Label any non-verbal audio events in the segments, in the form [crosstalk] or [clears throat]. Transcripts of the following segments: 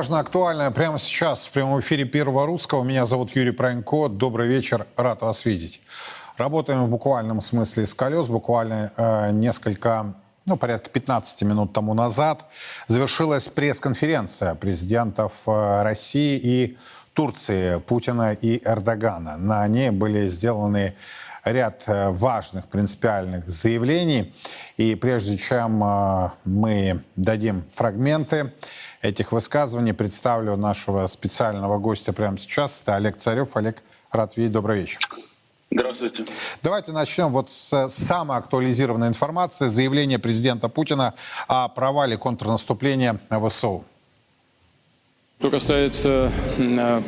важное, актуальное прямо сейчас в прямом эфире Первого Русского. Меня зовут Юрий Пронько. Добрый вечер. Рад вас видеть. Работаем в буквальном смысле с колес. Буквально э, несколько, ну, порядка 15 минут тому назад завершилась пресс-конференция президентов э, России и Турции Путина и Эрдогана. На ней были сделаны ряд э, важных принципиальных заявлений. И прежде чем э, мы дадим фрагменты этих высказываний, представлю нашего специального гостя прямо сейчас. Это Олег Царев. Олег, рад видеть. Добрый вечер. Здравствуйте. Давайте начнем вот с самой актуализированной информации. Заявление президента Путина о провале контрнаступления ВСУ. Что касается э,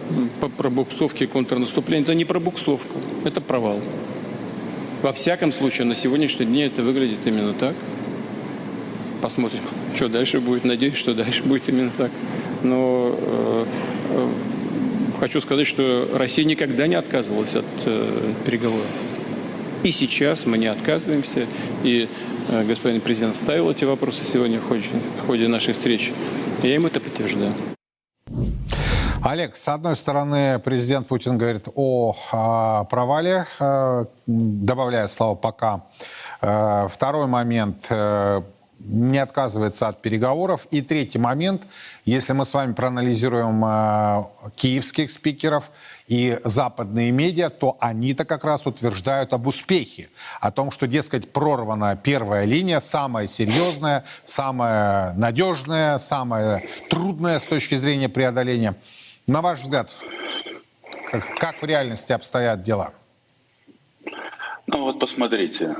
пробуксовки контрнаступления, это не пробуксовка, это провал. Во всяком случае, на сегодняшний день это выглядит именно так. Посмотрим, что дальше будет. Надеюсь, что дальше будет именно так. Но э, э, хочу сказать, что Россия никогда не отказывалась от э, переговоров. И сейчас мы не отказываемся. И э, господин президент ставил эти вопросы сегодня в ходе, в ходе нашей встречи. Я им это подтверждаю. Олег, с одной стороны, президент Путин говорит о, о провале, э, добавляя слово «пока». Э, второй момент э, не отказывается от переговоров. И третий момент, если мы с вами проанализируем э, киевских спикеров и западные медиа, то они-то как раз утверждают об успехе, о том, что, дескать, прорвана первая линия, самая серьезная, самая надежная, самая трудная с точки зрения преодоления. На ваш взгляд, как, как в реальности обстоят дела? Ну вот посмотрите,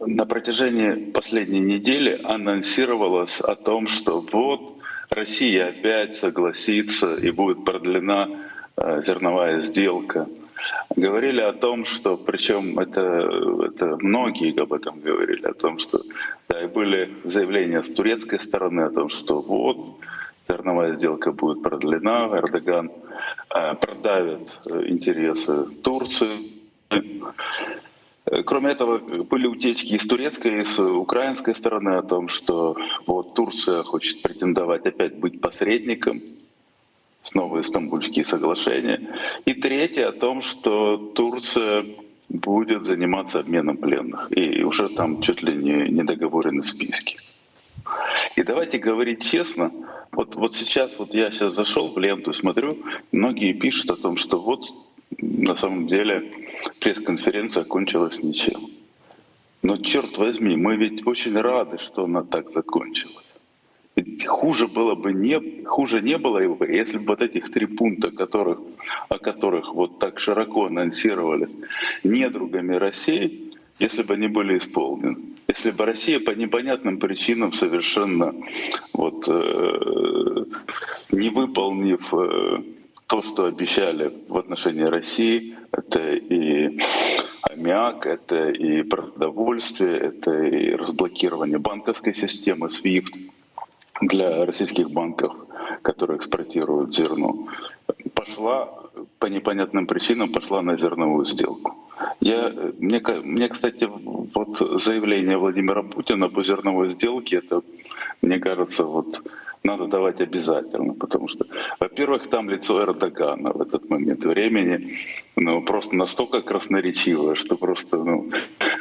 на протяжении последней недели анонсировалось о том, что вот Россия опять согласится и будет продлена э, зерновая сделка. Говорили о том, что, причем это, это многие об этом говорили, о том, что да, и были заявления с турецкой стороны о том, что вот зерновая сделка будет продлена, Эрдоган э, продавит э, интересы Турции. Э, кроме этого, были утечки из турецкой и с украинской стороны о том, что вот Турция хочет претендовать опять быть посредником, снова Истамбульские соглашения. И третье о том, что Турция будет заниматься обменом пленных. И уже там чуть ли не, не договорены списки. И давайте говорить честно, вот, вот сейчас, вот я сейчас зашел в ленту, смотрю, многие пишут о том, что вот на самом деле пресс-конференция кончилась ничем. Но черт возьми, мы ведь очень рады, что она так закончилась. Ведь хуже было бы не, хуже не было бы, если бы вот этих три пункта, которых, о которых вот так широко анонсировали недругами России, если бы они были исполнены если бы Россия по непонятным причинам совершенно вот, э, не выполнив э, то, что обещали в отношении России, это и аммиак, это и продовольствие, это и разблокирование банковской системы SWIFT для российских банков, которые экспортируют зерно, пошла по непонятным причинам пошла на зерновую сделку. Я, мне, мне, кстати, вот заявление Владимира Путина по зерновой сделке, это, мне кажется, вот надо давать обязательно, потому что, во-первых, там лицо Эрдогана в этот момент времени, ну, просто настолько красноречивое, что просто, ну,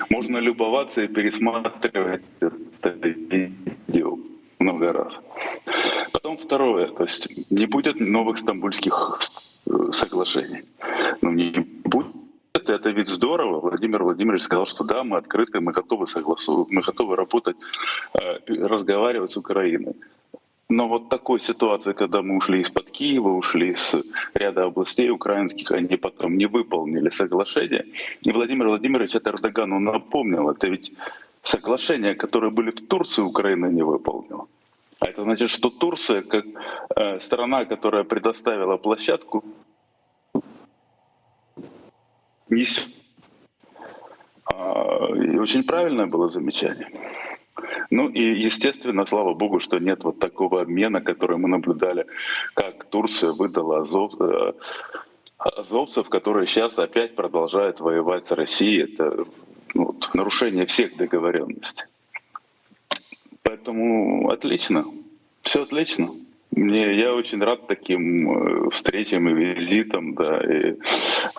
можно любоваться и пересматривать это видео много раз. Потом второе, то есть не будет новых стамбульских э, соглашений. Ну, не будет это, ведь здорово. Владимир Владимирович сказал, что да, мы открыты, мы готовы согласовывать, мы готовы работать, э, разговаривать с Украиной. Но вот такой ситуации, когда мы ушли из-под Киева, ушли с ряда областей украинских, они потом не выполнили соглашение. И Владимир Владимирович это Эрдогану напомнил. Это ведь соглашения, которые были в Турции, Украина не выполнила. А это значит, что Турция, как э, страна, которая предоставила площадку, не... И очень правильное было замечание. Ну и, естественно, слава богу, что нет вот такого обмена, который мы наблюдали, как Турция выдала Азов, э, азовцев, которые сейчас опять продолжают воевать с Россией. Это ну, вот, нарушение всех договоренностей. Поэтому отлично, все отлично. Мне, я очень рад таким э, встречам и визитам, да, и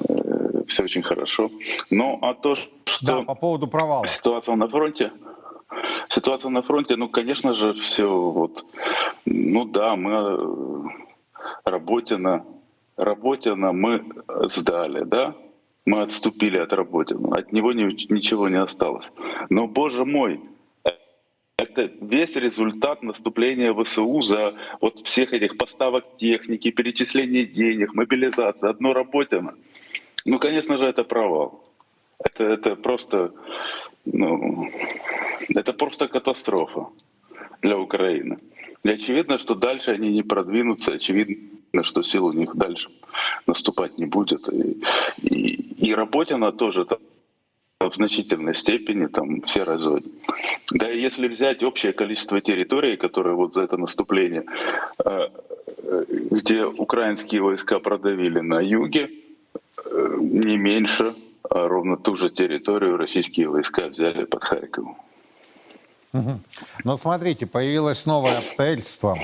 э, все очень хорошо. Но а то, что... Да, по поводу провала. Ситуация на фронте, Ситуация на фронте, ну, конечно же, все вот, ну да, мы э, Работина, Работина мы сдали, да, мы отступили от Работина, от него ничего не осталось. Но, боже мой, это весь результат наступления ВСУ за вот всех этих поставок техники, перечисления денег, мобилизации, одно Работино. Ну, конечно же, это провал. Это, это просто, ну, это просто катастрофа для Украины. И очевидно, что дальше они не продвинутся, очевидно, что сил у них дальше наступать не будет. И, и, и Работина тоже там, в значительной степени там все разой. Да и если взять общее количество территорий, которые вот за это наступление, э, где украинские войска продавили на юге, э, не меньше, ровно ту же территорию российские войска взяли под Харьковом. Но смотрите, появилось новое обстоятельство.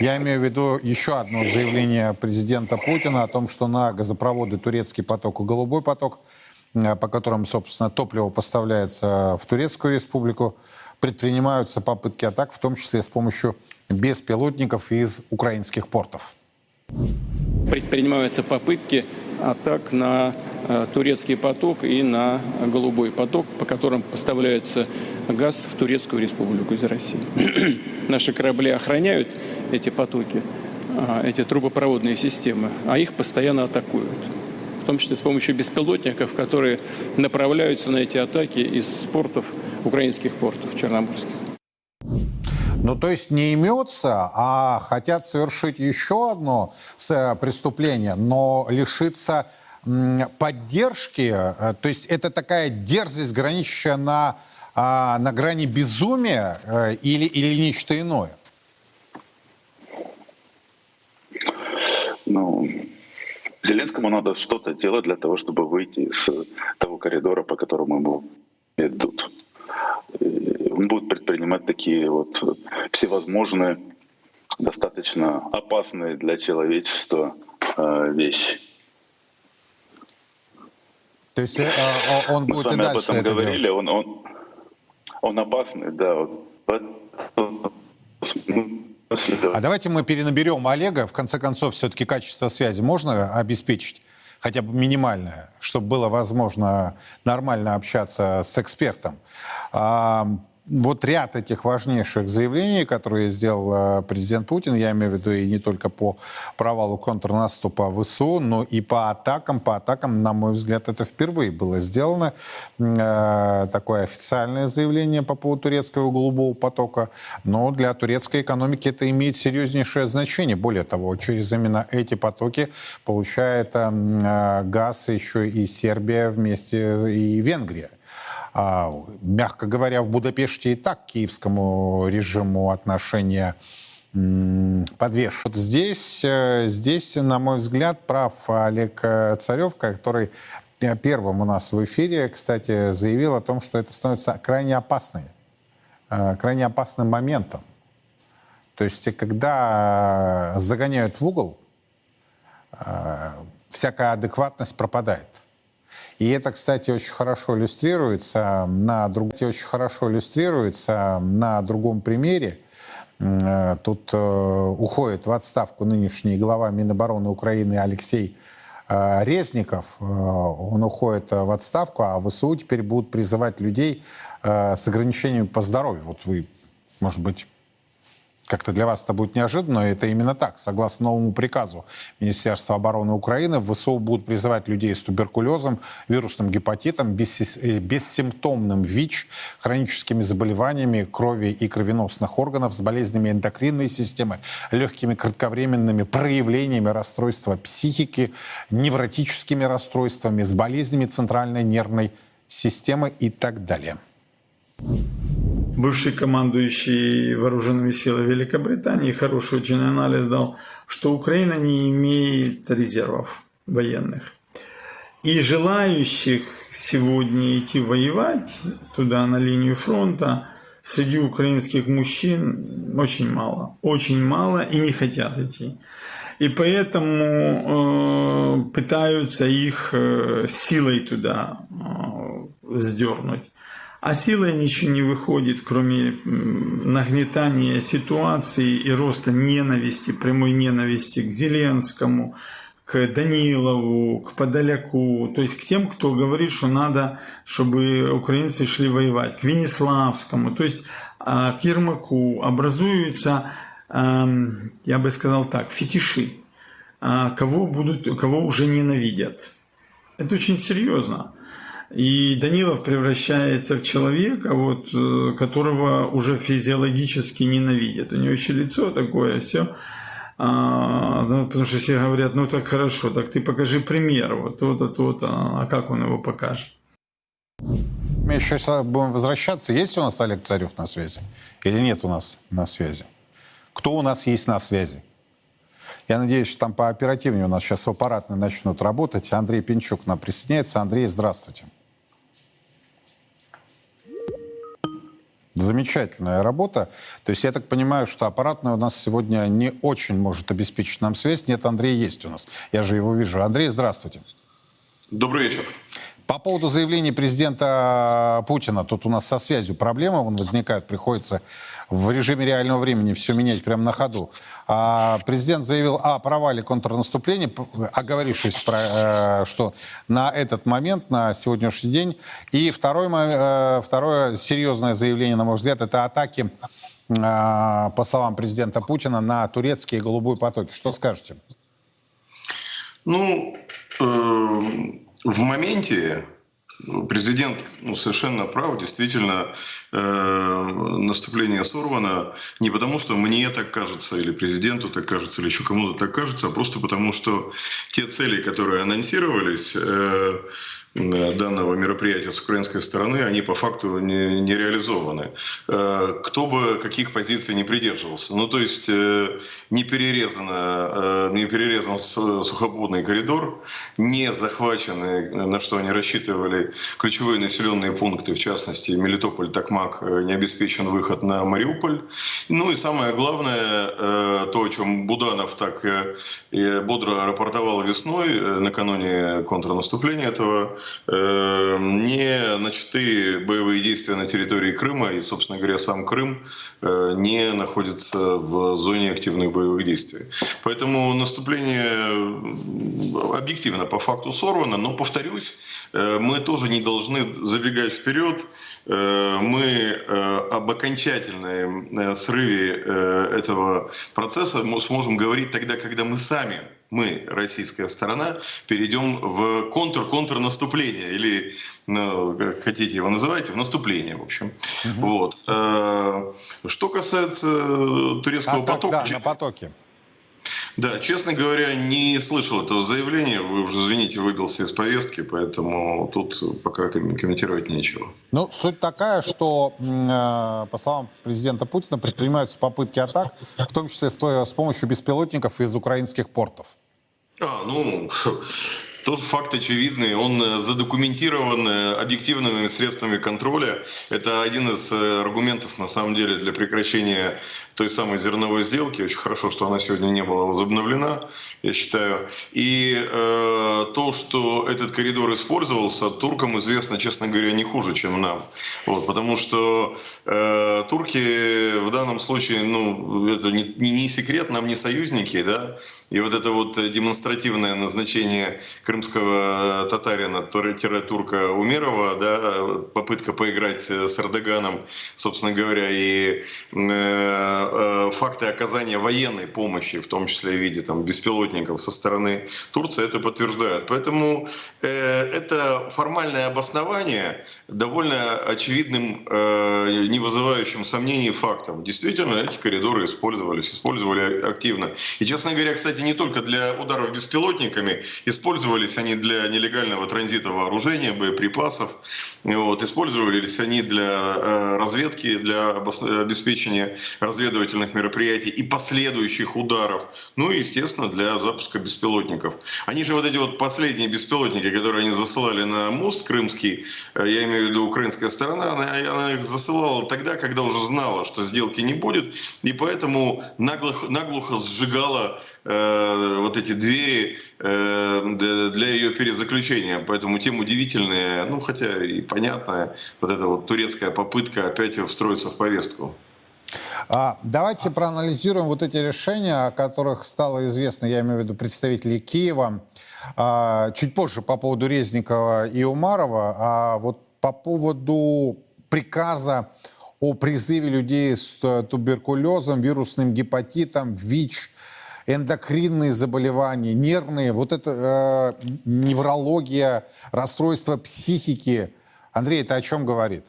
Я имею в виду еще одно заявление президента Путина о том, что на газопроводы «Турецкий поток» и «Голубой поток», э, по которым, собственно, топливо поставляется в Турецкую республику, предпринимаются попытки атак, в том числе с помощью беспилотников из украинских портов. Предпринимаются попытки атак на э, турецкий поток и на голубой поток, по которым поставляется газ в Турецкую республику из России. [clears throat] Наши корабли охраняют эти потоки, а, эти трубопроводные системы, а их постоянно атакуют. В том числе с помощью беспилотников, которые направляются на эти атаки из портов, украинских портов, черноморских. Ну, то есть не имется, а хотят совершить еще одно э, преступление, но лишиться поддержки. Э, то есть это такая дерзость, граничащая на, а, на грани безумия э, или, или нечто иное? Ну, Зеленскому надо что-то делать для того, чтобы выйти из того коридора, по которому ему идут будет предпринимать такие вот всевозможные, достаточно опасные для человечества э, вещи. То есть э, он будет Мы с вами и дальше об этом говорили, делать. он, он, он опасный, да. Вот. А давайте мы перенаберем Олега. В конце концов, все-таки качество связи можно обеспечить? хотя бы минимальное, чтобы было возможно нормально общаться с экспертом вот ряд этих важнейших заявлений, которые сделал э, президент Путин, я имею в виду и не только по провалу контрнаступа ВСУ, но и по атакам. По атакам, на мой взгляд, это впервые было сделано. Э, такое официальное заявление по поводу турецкого голубого потока. Но для турецкой экономики это имеет серьезнейшее значение. Более того, через именно эти потоки получает э, газ еще и Сербия вместе и Венгрия. А, мягко говоря, в Будапеште и так к киевскому режиму отношения подвешивают. Здесь, э, здесь, на мой взгляд, прав Олег э, Царев, который э, первым у нас в эфире, кстати, заявил о том, что это становится крайне опасной, крайне опасным моментом. То есть, когда загоняют в угол, всякая адекватность пропадает. И это, кстати, очень хорошо иллюстрируется на, друг... очень хорошо иллюстрируется на другом примере. Э, тут э, уходит в отставку нынешний глава Минобороны Украины Алексей э, Резников. Он уходит в отставку, а ВСУ теперь будут призывать людей с ограничениями по здоровью. Вот вы, может быть, как-то для вас это будет неожиданно, это именно так. Согласно новому приказу Министерства обороны Украины, в ВСУ будут призывать людей с туберкулезом, вирусным гепатитом, э, бессимптомным ВИЧ, хроническими заболеваниями крови и кровеносных органов, с болезнями эндокринной системы, легкими кратковременными проявлениями расстройства психики, невротическими расстройствами, с болезнями центральной нервной системы и так далее бывший командующий вооруженными силами Великобритании, хороший очень анализ дал, что Украина не имеет резервов военных. И желающих сегодня идти воевать туда, на линию фронта, среди украинских мужчин очень мало. Очень мало и не хотят идти. И поэтому э, пытаются их э, силой туда э, сдернуть. А силой ничего не выходит, кроме нагнетания ситуации и роста ненависти, прямой ненависти к Зеленскому, к Данилову, к Подоляку, то есть к тем, кто говорит, что надо, чтобы украинцы шли воевать, к Венеславскому, то есть а, к Ермаку образуются, я бы сказал так, фетиши, а, кого, будут, кого уже ненавидят. Это очень серьезно. И Данилов превращается в человека, вот, э, которого уже физиологически ненавидят. У него еще лицо такое, все. А, ну, потому что все говорят, ну так хорошо, так ты покажи пример, вот то-то, то-то, а как он его покажет? Мы еще будем возвращаться. Есть у нас Олег Царев на связи? Или нет у нас на связи? Кто у нас есть на связи? Я надеюсь, что там пооперативнее у нас сейчас аппаратные начнут работать. Андрей Пинчук нам присоединяется. Андрей, здравствуйте. Замечательная работа. То есть я так понимаю, что аппаратная у нас сегодня не очень может обеспечить нам связь. Нет, Андрей есть у нас. Я же его вижу. Андрей, здравствуйте. Добрый вечер. По поводу заявления президента Путина, тут у нас со связью проблема он возникает, приходится в режиме реального времени все менять прямо на ходу. А президент заявил о провале контрнаступления, оговорившись, про, э, что на этот момент, на сегодняшний день. И второй, э, второе серьезное заявление, на мой взгляд, это атаки, э, по словам президента Путина, на турецкие голубые потоки. Что скажете? Ну, э, в моменте Президент ну, совершенно прав. Действительно, э, наступление сорвано не потому, что мне так кажется, или президенту так кажется, или еще кому-то так кажется, а просто потому, что те цели, которые анонсировались, э, данного мероприятия с украинской стороны, они по факту не, не реализованы. Э, кто бы каких позиций не придерживался. Ну, то есть э, не, перерезано, э, не перерезан сухопутный коридор, не захвачены, на что они рассчитывали, ключевые населенные пункты, в частности, Мелитополь, Токмак, не обеспечен выход на Мариуполь. Ну и самое главное, то, о чем Буданов так бодро рапортовал весной, накануне контрнаступления этого Э, не начаты боевые действия на территории Крыма, и, собственно говоря, сам Крым э, не находится в зоне активных боевых действий. Поэтому наступление объективно по факту сорвано, но, повторюсь, э, мы тоже не должны забегать вперед. Мы об окончательном срыве этого процесса сможем говорить тогда, когда мы сами мы, российская сторона, перейдем в контр-контрнаступление, или, ну, как хотите его называйте, в наступление, в общем. Угу. Вот. Э, что касается турецкого а, потока... Да, на потоке. Да, честно говоря, не слышал этого заявления. Вы уже, извините, выбился из повестки, поэтому тут пока комментировать нечего. Ну, суть такая, что, э, по словам президента Путина, предпринимаются попытки атак, в том числе с помощью беспилотников из украинских портов. А, ну, [laughs] тоже факт очевидный, он э, задокументирован э, объективными средствами контроля. Это один из э, аргументов, на самом деле, для прекращения той самой зерновой сделки. Очень хорошо, что она сегодня не была возобновлена, я считаю. И э, то, что этот коридор использовался, туркам известно, честно говоря, не хуже, чем нам. Вот, потому что э, турки в данном случае, ну, это не, не секрет, нам не союзники, да, и вот это вот демонстративное назначение крымского татарина-турка Умерова, да, попытка поиграть с Эрдоганом, собственно говоря, и э, э, факты оказания военной помощи, в том числе в виде там, беспилотников со стороны Турции, это подтверждают. Поэтому э, это формальное обоснование довольно очевидным, э, не вызывающим сомнений фактом. Действительно, эти коридоры использовались, использовали активно. И, честно говоря, кстати, не только для ударов беспилотниками, использовались они для нелегального транзита вооружения, боеприпасов, вот, использовались они для э, разведки, для обеспечения разведывательных мероприятий и последующих ударов, ну и, естественно, для запуска беспилотников. Они же вот эти вот последние беспилотники, которые они засылали на мост крымский, э, я имею в виду украинская сторона, она, она их засылала тогда, когда уже знала, что сделки не будет, и поэтому наглухо, наглухо сжигала э, вот эти двери э, для ее перезаключения. Поэтому тем удивительная, ну хотя и понятная, вот эта вот турецкая попытка опять встроиться в повестку. А, давайте проанализируем вот эти решения, о которых стало известно, я имею в виду представителей Киева, а, чуть позже по поводу Резникова и Умарова, а вот по поводу приказа о призыве людей с туберкулезом, вирусным гепатитом, ВИЧ, эндокринные заболевания, нервные, вот это э, неврология, расстройство психики. Андрей, это о чем говорит?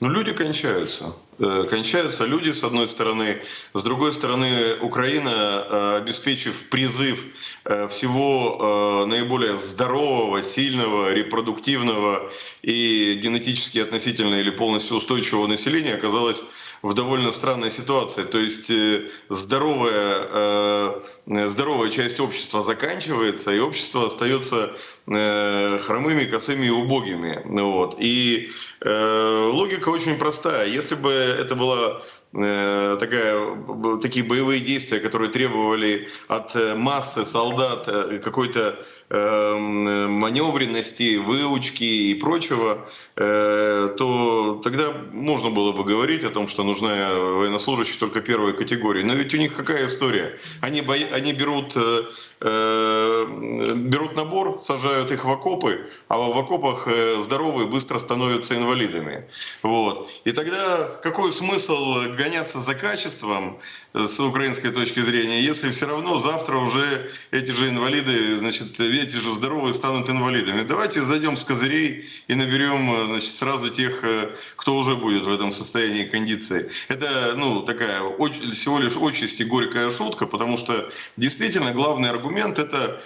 Ну, люди кончаются. Э, кончаются люди, с одной стороны. С другой стороны, Украина, э, обеспечив призыв э, всего наиболее здорового, сильного, репродуктивного и генетически относительно или полностью устойчивого населения, оказалась в довольно странной ситуации. То есть здоровая, здоровая часть общества заканчивается, и общество остается хромыми, косыми и убогими. Вот. И логика очень простая. Если бы это была э, такая, такие боевые действия, которые требовали от э, массы солдат э, какой-то маневренности, выучки и прочего, э, то тогда можно было бы говорить о том, что нужна военнослужащие только первой категории. Но ведь у них какая история? Они, бо... они берут, э, э, берут набор, сажают их в окопы, а в окопах здоровые быстро становятся инвалидами. Вот. И тогда какой смысл гоняться за качеством с украинской точки зрения, если все равно завтра уже эти же инвалиды, значит, эти же здоровые станут инвалидами. Давайте зайдем с козырей и наберем э, значит, сразу тех, э, кто уже будет в этом состоянии кондиции. Это ну, такая всего лишь отчасти горькая шутка, потому что действительно главный аргумент это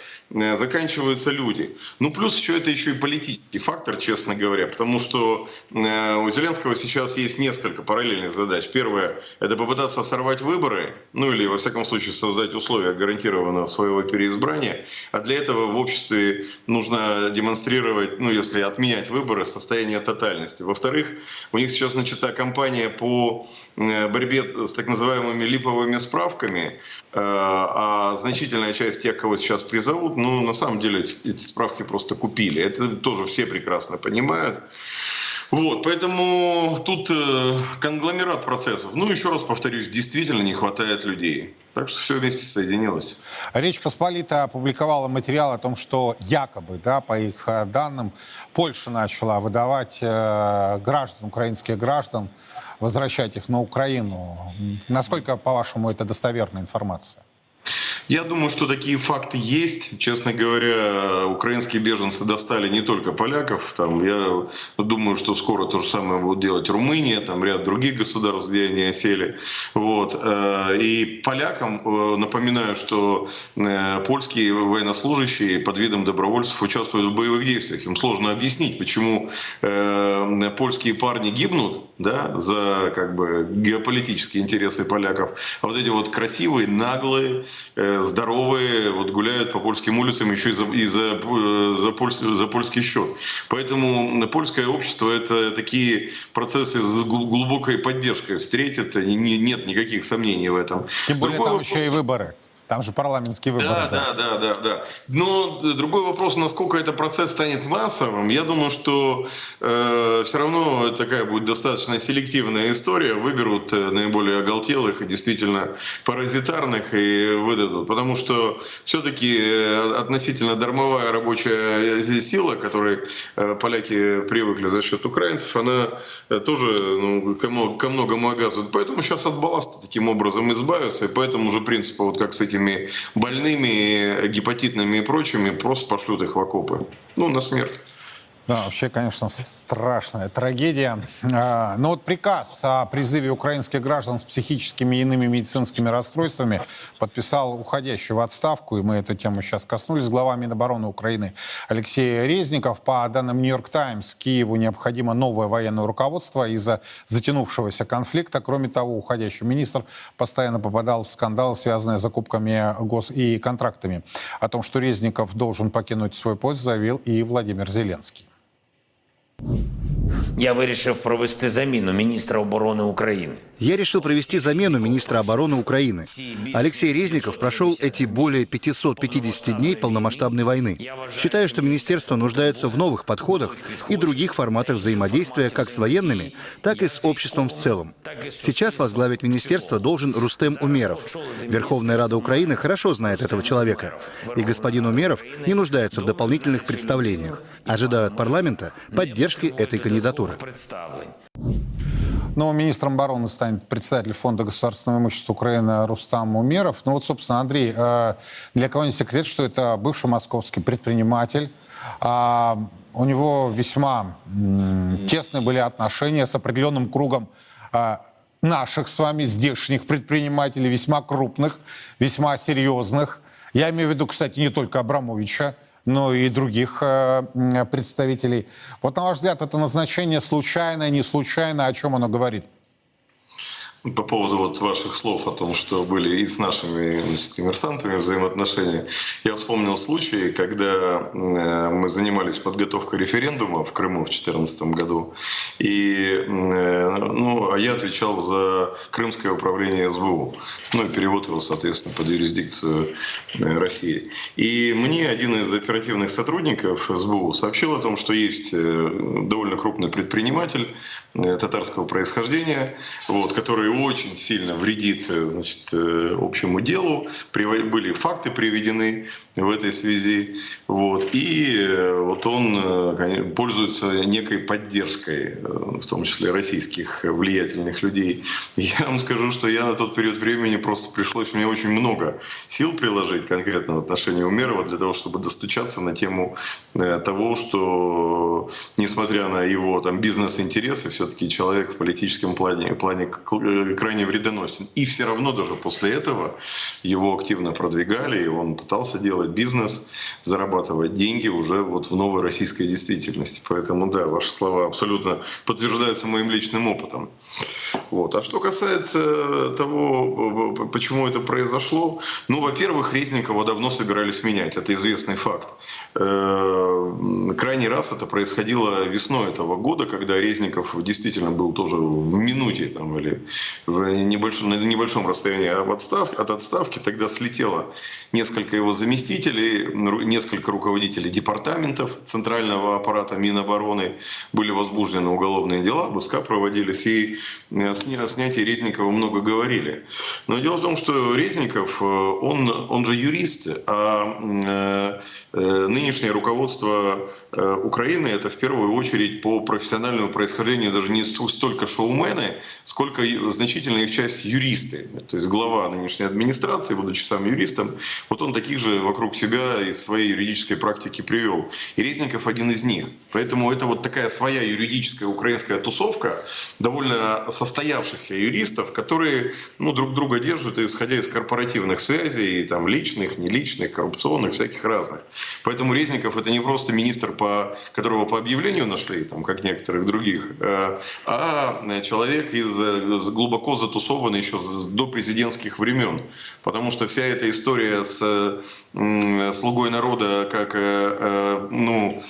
заканчиваются люди. Ну, плюс еще это еще и политический фактор, честно говоря, потому что э, у Зеленского сейчас есть несколько параллельных задач. Первое – это попытаться сорвать выборы, ну или, во всяком случае, создать условия гарантированного своего переизбрания. А для этого в обществе нужно демонстрировать, ну, если отменять выборы, состояние тотальности. Во-вторых, у них сейчас начата кампания по Э, борьбе с так называемыми липовыми справками, э, а значительная часть тех, кого сейчас призовут, ну, на самом деле эти справки просто купили. Это тоже все прекрасно понимают. Вот, поэтому тут э, конгломерат процессов. Ну, еще раз повторюсь, действительно не хватает людей. Так что все вместе соединилось. Речь Посполита опубликовала материал о том, что якобы, да, по их данным, Польша начала выдавать э, граждан, украинских граждан, возвращать их на Украину. Насколько, по-вашему, это достоверная информация? Я думаю, что такие факты есть. Честно говоря, украинские беженцы достали не только поляков. Там, я думаю, что скоро то же самое будут делать Румыния, там ряд других государств, где они осели. Вот. Э, и полякам э, напоминаю, что э, польские военнослужащие под видом добровольцев участвуют в боевых действиях. Им сложно объяснить, почему польские парни гибнут да, за как бы, геополитические интересы поляков. А вот эти вот красивые, наглые, здоровые, вот гуляют по польским улицам еще и за, и за, э, за, поль, за польский счет. Поэтому польское общество это такие процессы с глубокой поддержкой встретит, не, нет никаких сомнений в этом. Тем более Другой там вопрос... еще и выборы. Там же парламентские выборы. Да, да, да, да, да. Но другой вопрос, насколько этот процесс станет массовым. Я думаю, что э, все равно такая будет достаточно селективная история. Выберут э, наиболее оголтелых и действительно паразитарных и выдадут. Потому что все-таки э, относительно дармовая рабочая сила, которой э, поляки привыкли за счет украинцев, она тоже ну, ко, многому обязывает. Поэтому сейчас от балласта таким образом избавиться. И поэтому уже принципа, вот как с этим этими больными, гепатитными и прочими, просто пошлют их в окопы. Ну, на смерть. Да, вообще, конечно, страшная трагедия. А, но вот приказ о призыве украинских граждан с психическими и иными медицинскими расстройствами подписал уходящий в отставку, и мы эту тему сейчас коснулись, глава Минобороны Украины Алексей Резников. По данным «Нью-Йорк Таймс», Киеву необходимо новое военное руководство из-за затянувшегося конфликта. Кроме того, уходящий министр постоянно попадал в скандалы, связанные с закупками гос- и контрактами. О том, что Резников должен покинуть свой пост, заявил и Владимир Зеленский. Я вирішив провести заміну міністра оборони України. Я решил провести замену министра обороны Украины. Алексей Резников прошел эти более 550 дней полномасштабной войны. Считаю, что министерство нуждается в новых подходах и других форматах взаимодействия как с военными, так и с обществом в целом. Сейчас возглавить министерство должен Рустем Умеров. Верховная Рада Украины хорошо знает этого человека, и господин Умеров не нуждается в дополнительных представлениях. Ожидаю от парламента поддержки этой кандидатуры. Новым министром обороны станет председатель Фонда государственного имущества Украины Рустам Умеров. Ну вот, собственно, Андрей, э, для кого не секрет, что это бывший московский предприниматель. А, У него весьма тесные были отношения с определенным кругом а, наших с вами здешних предпринимателей, весьма крупных, весьма серьезных. Я имею в виду, кстати, не только Абрамовича, но и других э, представителей. Вот на ваш взгляд, это назначение случайное, не случайно, о чем оно говорит? По поводу вот ваших слов о том, что были и с нашими значит, коммерсантами взаимоотношения, я вспомнил случай, когда э, мы занимались подготовкой референдума в Крыму в 2014 году, и э, ну, а я отвечал за Крымское управление СБУ, ну и перевод его, соответственно, под юрисдикцию э, России. И мне один из оперативных сотрудников СБУ сообщил о том, что есть довольно крупный предприниматель татарского происхождения, вот, который очень сильно вредит э, значит, э, общему делу. Были факты приведены в этой связи. Вот. И э, вот он э, пользуется некой поддержкой, э, в том числе российских влиятельных людей. [laughs] Я вам скажу, что я на тот период времени просто пришлось мне очень много сил приложить конкретно в отношении Умерова для того, чтобы достучаться на тему э, того, что несмотря на его там бизнес-интересы, все-таки человек в политическом плане, плане э, крайне вредоносен. И все равно даже после этого его активно продвигали, и он пытался делать бизнес, зарабатывать деньги уже вот в новой российской действительности. Поэтому да, ваши слова абсолютно подтверждаются моим личным опытом. Вот. А что касается того, почему это произошло, ну, во-первых, Резникова давно собирались менять, это известный факт. Э, Крайний раз это происходило весной этого года, когда Резников действительно был тоже в минуте там, или в небольшом, на небольшом расстоянии от отставки, от отставки. Тогда слетело несколько его заместителей, несколько руководителей департаментов центрального аппарата Минобороны. Были возбуждены уголовные дела, обыска проводились, и э, о снятии Резникова много говорили. Но дело в том, что Резников, э, он, он же юрист, а э, нынешнее руководство Украины это в первую очередь по профессиональному происхождению даже не столько шоумены, сколько и значительная их часть юристы. То есть глава нынешней администрации, будучи сам юристом, вот он таких же вокруг себя из своей юридической практики привел. И Резников один из них. Поэтому это вот такая своя юридическая украинская тусовка довольно состоявшихся юристов, которые ну, друг друга держат, исходя из корпоративных связей, там, личных, неличных, коррупционных, всяких разных. Поэтому Резников это не просто министр, по, которого по объявлению нашли, там, как некоторых других, э, а человек из, из глубоко затусованный еще с допрезидентских времен. Потому что вся эта история с м, «Слугой народа» как э, э, ну,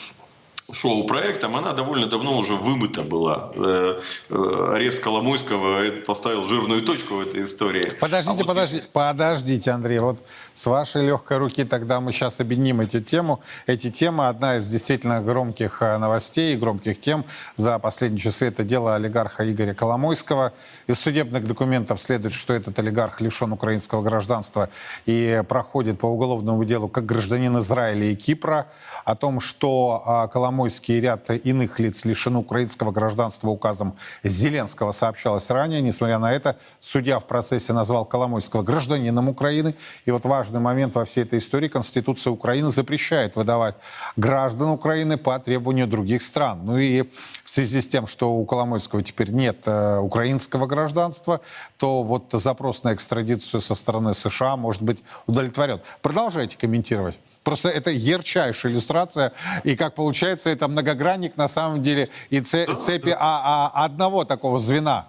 шоу-проектом, она довольно давно уже вымыта была. Э, э, Арест Коломойского это поставил жирную точку в этой истории. Подождите, А вот подождите, подождите, Андрей. Вот с вашей легкой руки тогда мы сейчас объединим эти тему. Эти темы одна из действительно громких э, новостей, громких тем за последние часы. Это дело олигарха Игоря Коломойского. Из судебных документов следует, что этот олигарх лишен украинского гражданства и проходит по уголовному делу как гражданин Израиля и Кипра. О том, что а, Коломойский Коломойский и ряд иных лиц лишены украинского гражданства указом Зеленского, сообщалось ранее. Несмотря на это, судья в процессе назвал Коломойского гражданином Украины. И вот важный момент во всей этой истории. Конституция Украины запрещает выдавать граждан Украины по требованию других стран. Ну и в связи с тем, что у Коломойского теперь нет э, украинского гражданства, то вот запрос на экстрадицию со стороны США может быть удовлетворен. Продолжайте комментировать. Просто это ярчайшая иллюстрация. И как получается, это многогранник на самом деле и цепи а, а, одного такого звена.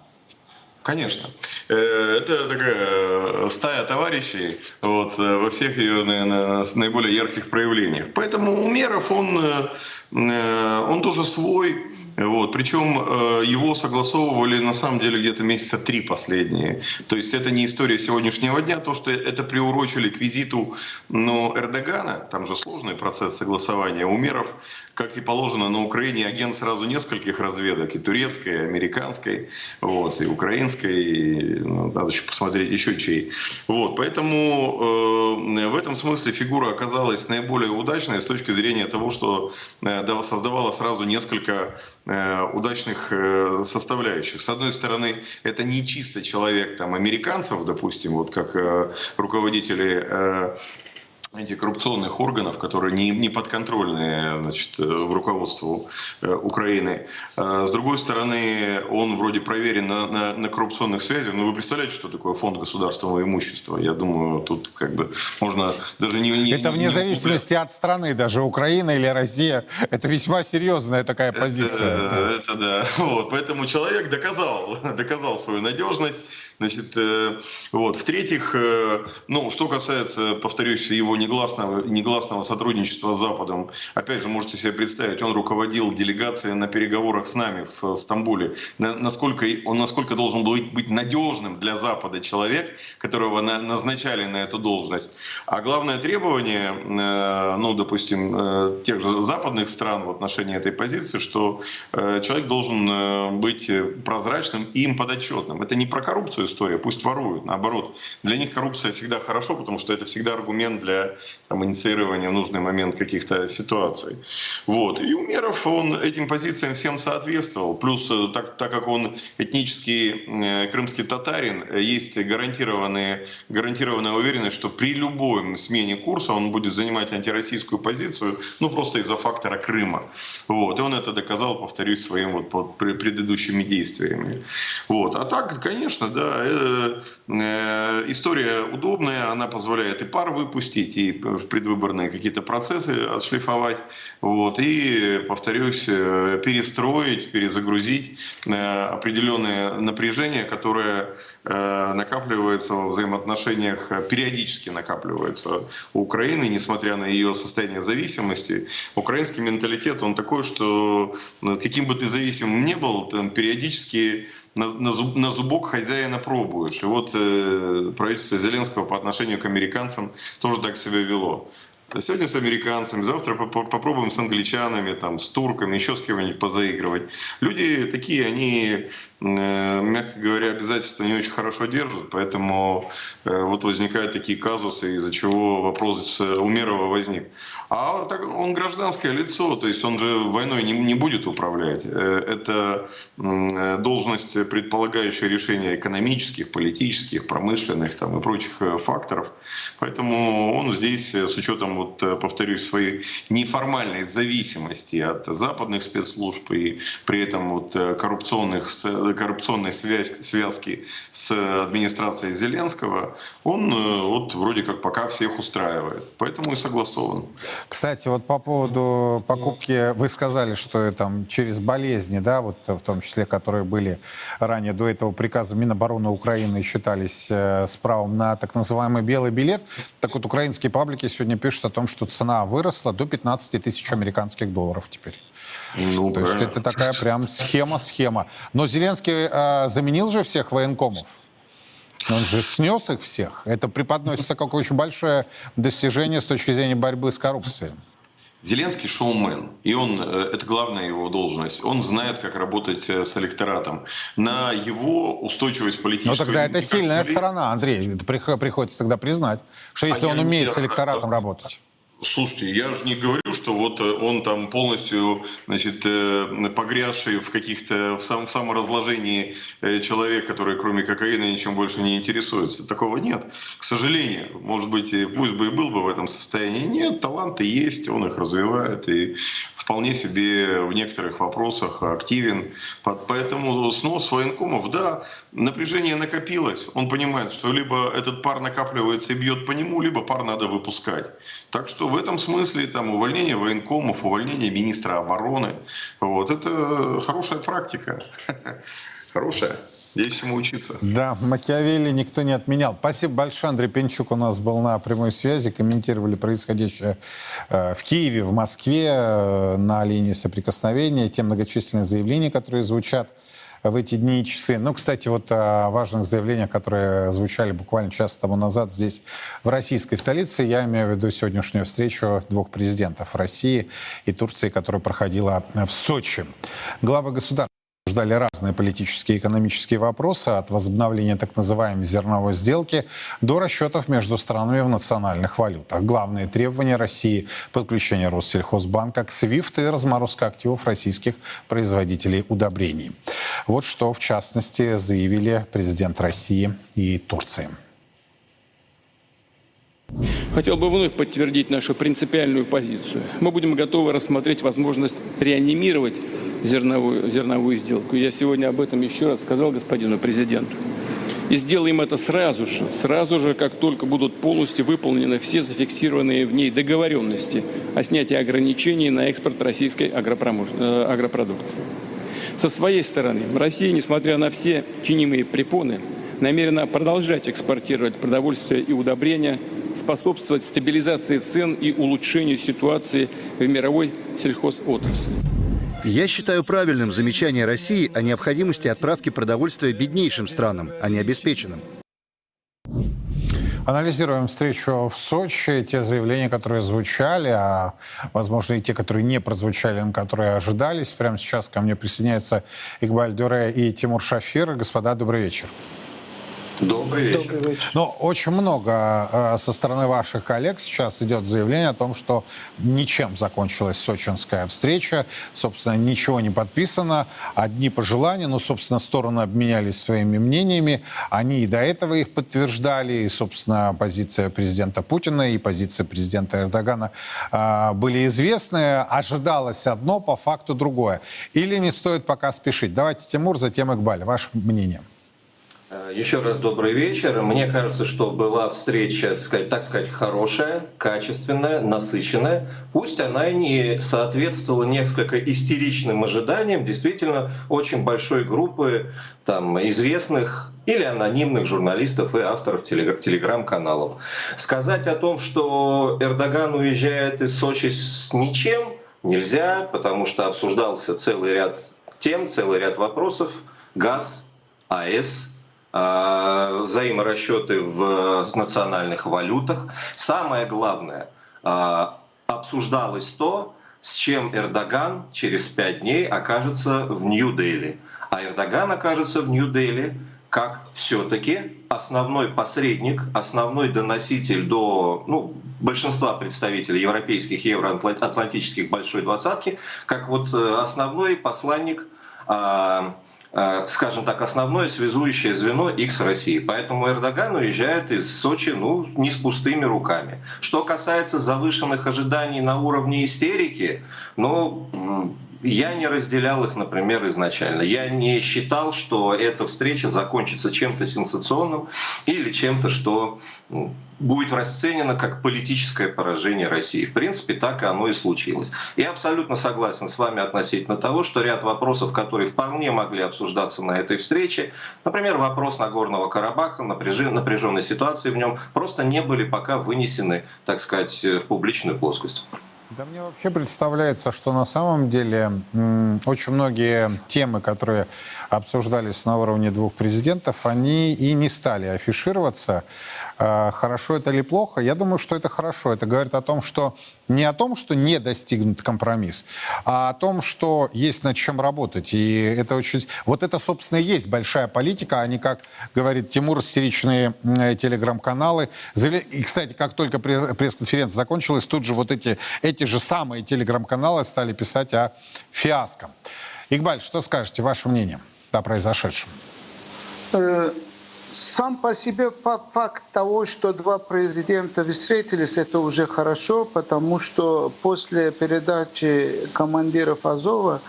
Конечно. Э, это такая э, стая товарищей вот, э, во всех ее наверное, наиболее ярких проявлениях. Поэтому Умеров, он, он тоже свой. Вот. Причем э, его согласовывали на самом деле где-то месяца три последние. То есть это не история сегодняшнего дня, то, что это приурочили к визиту ну, Эрдогана, там же сложный процесс согласования умеров, как и положено на Украине, агент сразу нескольких разведок, и турецкой, и американской, вот, и украинской, и, ну, надо еще посмотреть еще чей. Вот, поэтому э, в этом смысле фигура оказалась наиболее удачной с точки зрения того, что э, создавала сразу несколько удачных э, составляющих. С одной стороны, это не чисто человек там, американцев, допустим, вот как э, руководители антикоррупционных органов, которые не, не подконтрольны значит, э, в руководству э, Украины. А с другой стороны, он вроде проверен на, на, на коррупционных связях. Но вы представляете, что такое фонд государственного имущества? Я думаю, тут как бы можно даже не... не это вне не, зависимости от страны, даже Украина или Россия. Это весьма серьезная такая позиция. Это, это да. [laughs] Вот, поэтому человек доказал, доказал свою надежность. Значит, э, вот. В-третьих, ну, что касается, повторюсь, его негласного, негласного сотрудничества с Западом. Опять же, можете себе представить, он руководил делегацией на переговорах с нами в Стамбуле. Насколько, он насколько должен был быть надежным для Запада человек, которого на, назначали на эту должность. А главное требование, э, ну, допустим, э, тех же западных стран в отношении этой позиции, что э, человек должен быть прозрачным и им подотчетным. Это не про коррупцию история, пусть воруют. Наоборот, для них коррупция всегда хорошо, потому что это всегда аргумент для там, инициирования в нужный момент каких-то ситуаций. Вот. И Умеров, он этим позициям всем соответствовал. Плюс, э, так, так как он этнический э, крымский татарин, есть гарантированная, гарантированная уверенность, что при любой смене курса он будет занимать антироссийскую позицию, ну просто из-за фактора Крыма. Вот. И он это доказал, повторюсь, своим вот предыдущими действиями. Вот. А так, конечно, да, э, э, история удобная, она позволяет и пар выпустить, и в предвыборные какие-то процессы отшлифовать. Вот, и, повторюсь, э, перестроить, перезагрузить э, определенное напряжение, которое э, накапливается в взаимоотношениях, периодически накапливается у Украины, несмотря на ее состояние зависимости. Украинский менталитет, он такой, что каким бы ты зависимым ни был, там периодически на, на, зуб, на зубок хозяина пробуешь. И вот правительство Зеленского по отношению к американцам тоже так себя вело. Сегодня с американцами, завтра попробуем с англичанами, там, с турками, еще с кем-нибудь позаигрывать. Люди такие, они мягко говоря, обязательства не очень хорошо держат, поэтому э, вот возникают такие казусы, из-за чего вопрос Умерова возник. А так, он гражданское лицо, то есть он же войной не, не будет управлять. Э, это должность, предполагающая решение экономических, политических, промышленных там, и прочих факторов. Поэтому он здесь, с учетом, вот, повторюсь, своей неформальной зависимости от западных спецслужб и при этом вот коррупционных коррупционной связь, связки с администрацией Зеленского, он э, вот вроде как пока всех устраивает. Поэтому и согласован. Кстати, вот по поводу покупки, вы сказали, что там через болезни, да, вот в том числе, которые были ранее до этого приказа Минобороны Украины считались э, с правом на так называемый белый билет. Так вот, украинские паблики сегодня пишут о том, что цена выросла до 15 тысяч американских долларов теперь. Ну, То есть это такая прям схема-схема. Но Зеленский э, заменил же всех военкомов. Он же снес их всех. Это преподносится как очень большое достижение с точки зрения борьбы с коррупцией. Зеленский шоумен, и он, э, это главная его должность, он знает, как работать э, с электоратом. На его устойчивость политическую... Но тогда это сильная сторона, Андрей, это приходится тогда признать, что если а он умеет не... с электоратом работать. Слушайте, я же не говорю, что вот э, он там полностью, значит, э, погрязший в каких-то, в, сам, в саморазложении э, человек, который кроме кокаина ничем больше не интересуется. Такого нет. К сожалению, может быть, пусть бы и был бы в этом состоянии. Нет, таланты есть, он их развивает и вполне себе в некоторых вопросах активен. Поэтому снос военкомов, да, напряжение накопилось. Он понимает, что либо этот пар накапливается и бьет по нему, либо пар надо выпускать. Так что в этом смысле там увольнение военкомов, увольнение министра обороны, вот это хорошая практика. [laughs] Хорошая. Есть чему учиться. Да, Макиавелли никто не отменял. Спасибо большое. Андрей Пенчук у нас был на прямой связи. Комментировали происходящее э, в Киеве, в Москве, э, на линии соприкосновения, те многочисленные заявления, которые звучат в эти дни и часы. Ну, кстати, вот о важных заявлениях, которые звучали буквально час тому назад здесь, в российской столице. Я имею в виду сегодняшнюю встречу двух президентов России и Турции, которая проходила в Сочи. Главы государств обсуждали разные политические и экономические вопросы, от возобновления так называемой зерновой сделки до расчетов между странами в национальных валютах. Главные требования России – подключение Россельхозбанка к СВИФТ и разморозка активов российских производителей удобрений. Вот что, в частности, заявили президент России и Турции. Хотел бы вновь подтвердить нашу принципиальную позицию. Мы будем готовы рассмотреть возможность реанимировать зерновую, зерновую сделку. Я сегодня об этом еще раз сказал господину президенту. И сделаем это сразу же, сразу же, как только будут полностью выполнены все зафиксированные в ней договоренности о снятии ограничений на экспорт российской. Э, агропродукции. Со своей стороны, Россия, несмотря на все чинимые препоны, намерена продолжать экспортировать продовольствие и удобрения, способствовать стабилизации цен и улучшению ситуации в мировой сельхозотрасли. Я считаю правильным замечание России о необходимости отправки продовольствия беднейшим странам, а не обеспеченным. Анализируем встречу в Сочи, те заявления, которые звучали, а возможно и те, которые не прозвучали, но которые ожидались. Прямо сейчас ко мне присоединяются Игбаль Дюре и Тимур Шафир. Господа, добрый вечер. Добрый вечер. Добрый вечер. Но очень много э, со стороны ваших коллег сейчас идет заявление о том, что ничем закончилась сочинская встреча. Собственно, ничего не подписано. Одни пожелания, но, собственно, стороны обменялись своими мнениями. Они и до этого их подтверждали. И, собственно, позиция президента Путина и позиция президента Эрдогана э, были известны. Ожидалось одно, по факту другое. Или не стоит пока спешить? Давайте, Тимур, затем Игбаль. Ваше мнение. Э, еще раз добрый вечер. Мне кажется, что была встреча, так сказать, хорошая, качественная, насыщенная. Пусть она не соответствовала несколько истеричным ожиданиям действительно очень большой группы там, известных или анонимных журналистов и авторов телеграм-каналов. Сказать о том, что Эрдоган уезжает из Сочи с ничем, нельзя, потому что обсуждался целый ряд тем, целый ряд вопросов. ГАЗ, АЭС, взаиморасчеты в национальных валютах. Самое главное, а, обсуждалось то, с чем Эрдоган через пять дней окажется в Нью-Дели. А Эрдоган окажется в Нью-Дели как все-таки основной посредник, основной доноситель до ну, большинства представителей европейских евроатлантических большой двадцатки, как вот э, основной посланник а, скажем так, основное связующее звено X России. Поэтому Эрдоган уезжает из Сочи ну, не с пустыми руками. Что касается завышенных ожиданий на уровне истерики, ну, я не разделял их, например, изначально. Я не считал, что эта встреча закончится чем-то сенсационным или чем-то, что ну, будет расценено как политическое поражение России. В принципе, так и оно и случилось. Я абсолютно согласен с вами относительно того, что ряд вопросов, которые вполне могли обсуждаться на этой встрече, например, вопрос Нагорного Карабаха, напряженной ситуации в нем, просто не были пока вынесены, так сказать, в публичную плоскость. Да мне вообще представляется, что на самом деле очень многие темы, которые обсуждались на уровне двух президентов, они и не стали афишироваться. А, хорошо это или плохо? Я думаю, что это хорошо. Это говорит о том, что не о том, что не достигнут компромисс, а о том, что есть над чем работать. И это очень... Вот это, собственно, и есть большая политика, а не, как говорит Тимур, истеричные телеграм-каналы. И, кстати, как только пресс-конференция закончилась, тут же вот эти, эти же самые телеграм-каналы стали писать о фиаско. Игбаль, что скажете, ваше мнение о произошедшем? Э, сам по себе факт того, что два президента встретились, это уже хорошо, потому что после передачи командиров Азова,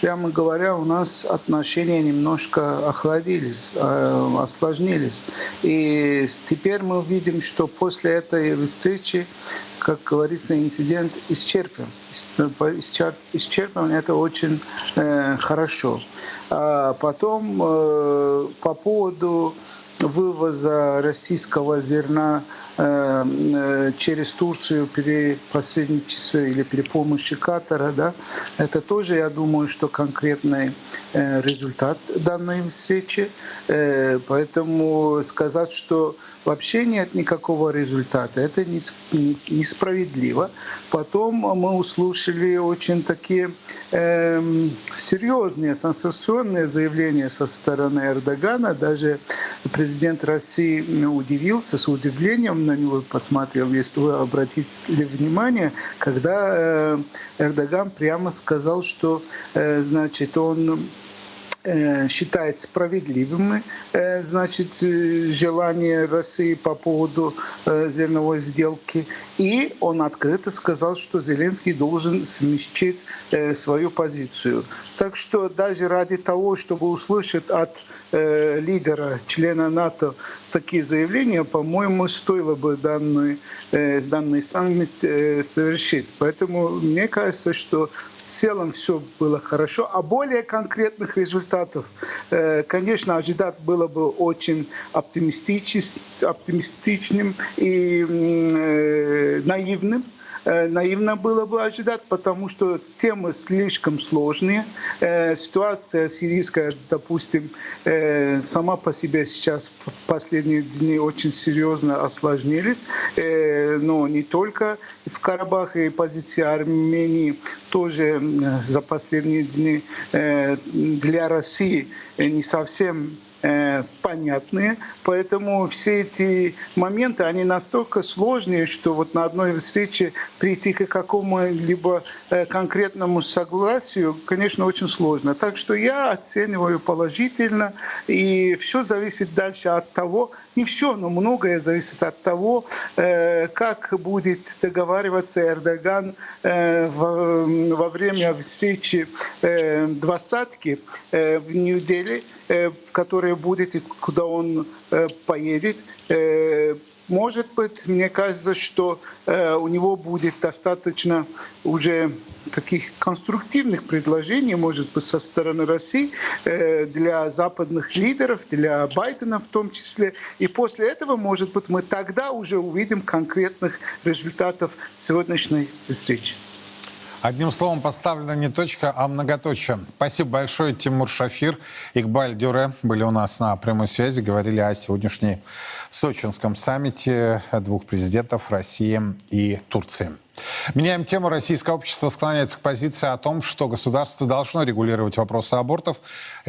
прямо говоря, у нас отношения немножко охладились, э, осложнились. И теперь мы видим, что после этой встречи, как говорится, инцидент исчерпан. Исчерпан это очень э, хорошо. А потом э, по поводу вывоза российского зерна э, э, через Турцию при посредничестве или при помощи Катара, да, это тоже, я думаю, что конкретный э, результат данной встречи. Поэтому сказать, что вообще нет никакого результата. Это несправедливо. Потом мы услышали очень такие э, серьезные, сенсационные заявления со стороны Эрдогана. Даже президент России удивился, с удивлением на него посмотрел, если вы обратили внимание, когда э, Эрдоган прямо сказал, что э, значит, он считает справедливым э, значит, э, желание России по поводу зерновой сделки. И он открыто сказал, что Зеленский должен смягчить свою позицию. Так что даже ради того, чтобы услышать от лидера, члена НАТО такие заявления, по-моему, стоило бы данный, данный саммит совершить. Поэтому мне кажется, что целом все было хорошо. А более конкретных результатов, э, конечно, ожидать было бы очень оптимистичным и э, наивным. Э, наивно было бы ожидать, потому что темы слишком сложные. Э, ситуация сирийская, допустим, э, сама по себе сейчас в последние дни очень серьезно осложнились. Но не только в Карабахе и позиции Армении тоже за последние дни для России не совсем Э, понятные. Поэтому все эти моменты, они настолько сложные, что вот на одной встрече прийти к какому-либо э, конкретному согласию, конечно, очень сложно. Так что я оцениваю положительно, и все зависит дальше от того, не все, но многое зависит от того, э, как будет договариваться Эрдоган во время встречи двадцатки в Нью-Дели, которая будет и куда он э, поедет. Э, может быть, мне кажется, что э, у него будет достаточно уже таких конструктивных предложений, может быть, со стороны России для западных лидеров, для Байдена в том числе. И после этого, может быть, мы тогда уже увидим конкретных результатов сегодняшней встречи. Одним словом, поставлена не точка, а многоточие. Спасибо большое, Тимур Шафир, Игбаль Дюре были у нас на прямой связи, говорили о сегодняшней сочинском саммите двух президентов России и Турции. Меняем тему. Российское общество склоняется к позиции о том, что государство должно регулировать вопросы абортов.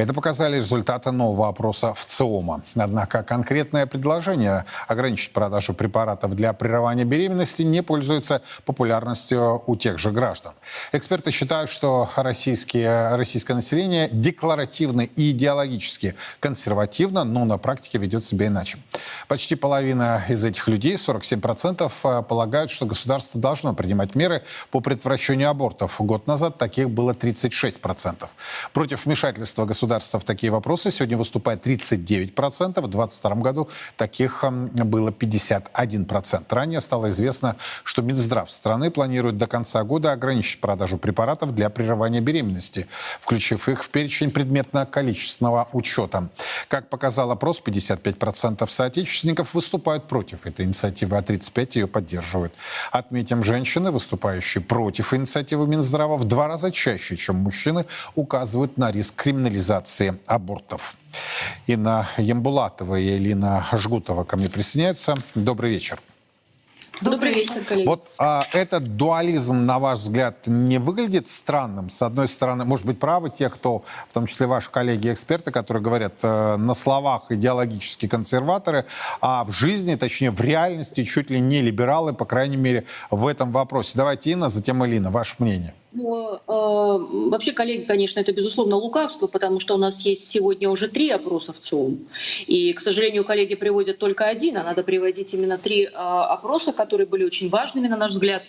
Это показали результаты нового опроса в ЦИОМа. Однако конкретное предложение ограничить продажу препаратов для прерывания беременности не пользуется популярностью у тех же граждан. Эксперты считают, что российские, российское население декларативно и идеологически консервативно, но на практике ведет себя иначе. Почти половина из этих людей, 47%, полагают, что государство должно принимать меры по предотвращению абортов. Год назад таких было 36%. Против вмешательства государства в такие вопросы сегодня выступает 39%. В 2022 году таких было 51%. Ранее стало известно, что Минздрав страны планирует до конца года ограничить продажу препаратов для прерывания беременности, включив их в перечень предметно-количественного учета. Как показал опрос, 55% соотечественников выступают против этой инициативы, а 35% ее поддерживают. Отметим, женщины, выступающие против инициативы Минздрава, в два раза чаще, чем мужчины, указывают на риск криминализации абортов. Инна Ямбулатова и Элина Жгутова ко мне присоединяются. Добрый вечер. Добрый вечер, коллеги. Вот а, этот дуализм, на ваш взгляд, не выглядит странным? С одной стороны, может быть, правы те, кто, в том числе ваши коллеги-эксперты, которые говорят э, на словах идеологические консерваторы, а в жизни, точнее, в реальности чуть ли не либералы, по крайней мере, в этом вопросе. Давайте, Инна, затем Элина, ваше мнение. Ну, э, вообще, коллеги, конечно, это безусловно лукавство, потому что у нас есть сегодня уже три опроса в ЦИОМ. И, к сожалению, коллеги приводят только один, а надо приводить именно три э, опроса, которые были очень важными, на наш взгляд.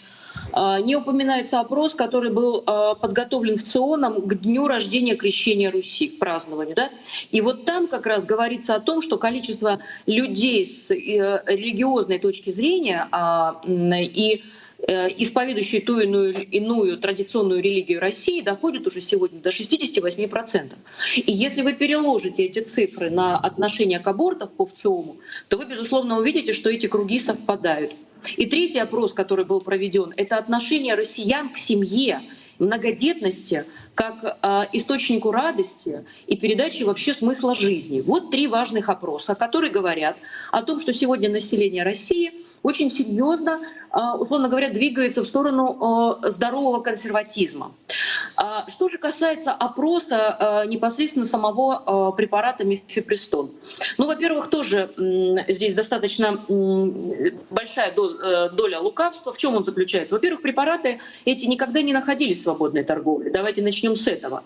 Э, не упоминается опрос, который был подготовлен в ЦИОНом к дню рождения крещения Руси, к празднованию. Да? И вот там как раз говорится о том, что количество людей с э, религиозной точки зрения а, и исповедующие ту иную, иную традиционную религию России доходит уже сегодня до 68%. И если вы переложите эти цифры на отношение к абортам по ВЦИОМу, то вы, безусловно, увидите, что эти круги совпадают. И третий опрос, который был проведен, это отношение россиян к семье, многодетности как э, источнику радости и передачи вообще смысла жизни. Вот три важных опроса, которые говорят о том, что сегодня население России очень серьезно а, условно говоря, двигается в сторону а, здорового консерватизма. А, что же касается опроса непосредственно самого препарата мифепристон. Ну, во-первых, тоже здесь достаточно большая э, доля лукавства. В чем он заключается? Во-первых, препараты эти никогда не находились в свободной торговле. Давайте начнем с этого.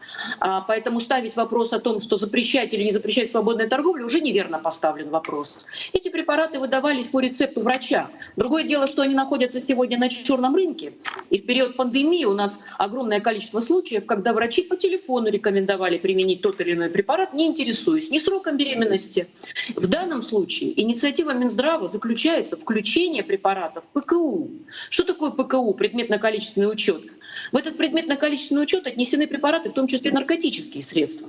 Поэтому ставить вопрос о том, что запрещать или не запрещать свободную торговлю, уже неверно поставлен вопрос. Эти препараты выдавались по рецепту врача. Другое дело, что они находятся сегодня на черном рынке. И в период пандемии у нас огромное количество случаев, когда врачи по телефону рекомендовали применить тот или иной препарат, не интересуясь ни сроком беременности. В данном случае инициатива Минздрава заключается в включении препаратов ПКУ. Что такое ПКУ? Предметно-количественный учет. В этот предметно-количественный учет отнесены препараты, в том числе наркотические средства.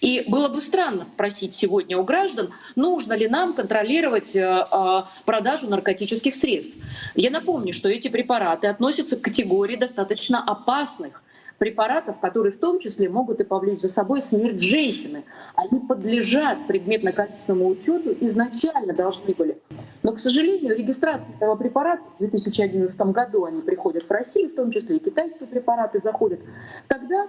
И было бы странно спросить сегодня у граждан, нужно ли нам контролировать э, э, продажу наркотических средств. Я напомню, что эти препараты относятся к категории достаточно опасных препаратов, которые в том числе могут и повлечь за собой смерть женщины. Они подлежат предметно-качественному учету, изначально должны были. Но, к сожалению, регистрация этого препарата в 2011 году, они приходят в Россию, в том числе и китайские препараты заходят, тогда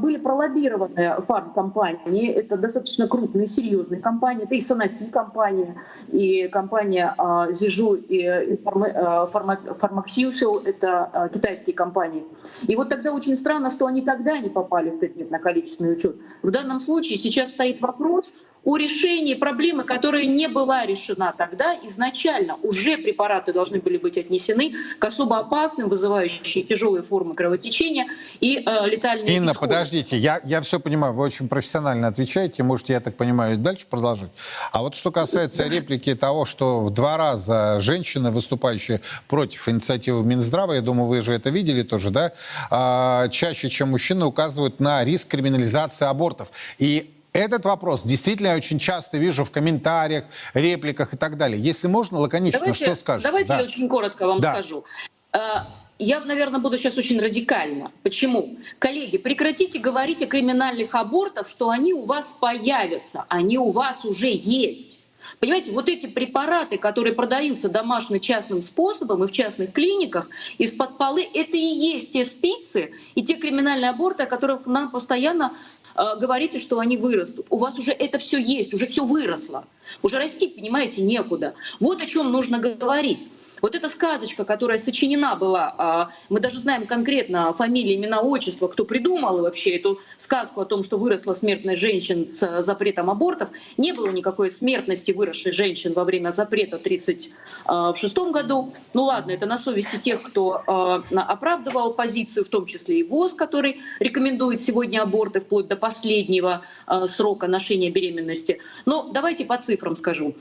были пролоббированы фармкомпании. Это достаточно крупные, серьезные компании. Это и Sanofi компания, и компания Зижу, и Pharmaceutical, это а, китайские компании. И вот тогда очень странно, что они тогда не попали в предмет на количественный учет. В данном случае сейчас стоит вопрос о решении проблемы, которая не была решена тогда изначально. Уже препараты должны были быть отнесены к особо опасным, вызывающим тяжелые формы кровотечения и э, летальные Инна, исходы. подождите, я, я все понимаю, вы очень профессионально отвечаете, можете, я так понимаю, дальше продолжить. А вот что касается реплики того, что в два раза женщины, выступающие против инициативы Минздрава, я думаю, вы же это видели тоже, да, а, чаще, чем мужчины, указывают на риск криминализации абортов. И этот вопрос действительно я очень часто вижу в комментариях, репликах и так далее. Если можно, лаконично, давайте, что скажете? Давайте да. я очень коротко вам да. скажу. А, я, наверное, буду сейчас очень радикально. Почему? Коллеги, прекратите говорить о криминальных абортах, что они у вас появятся. Они у вас уже есть. Понимаете, вот эти препараты, которые продаются домашним частным способом и в частных клиниках, из-под полы, это и есть те спицы и те криминальные аборты, о которых нам постоянно э, говорите, что они вырастут. У вас уже это все есть, уже все выросло. Уже расти, понимаете, некуда. Вот о чем нужно говорить. Вот эта сказочка, которая сочинена была, а, мы даже знаем конкретно фамилии, имена, отчества, кто придумал вообще эту сказку о том, что выросла смертность женщин с запретом абортов. Не было никакой смертности выросшей женщин во время запрета в 1936 году. Ну ладно, это на совести тех, кто а, оправдывал позицию, в том числе и ВОЗ, который рекомендует сегодня аборты вплоть до последнего а, срока ношения беременности. Но давайте по цифрам скажу.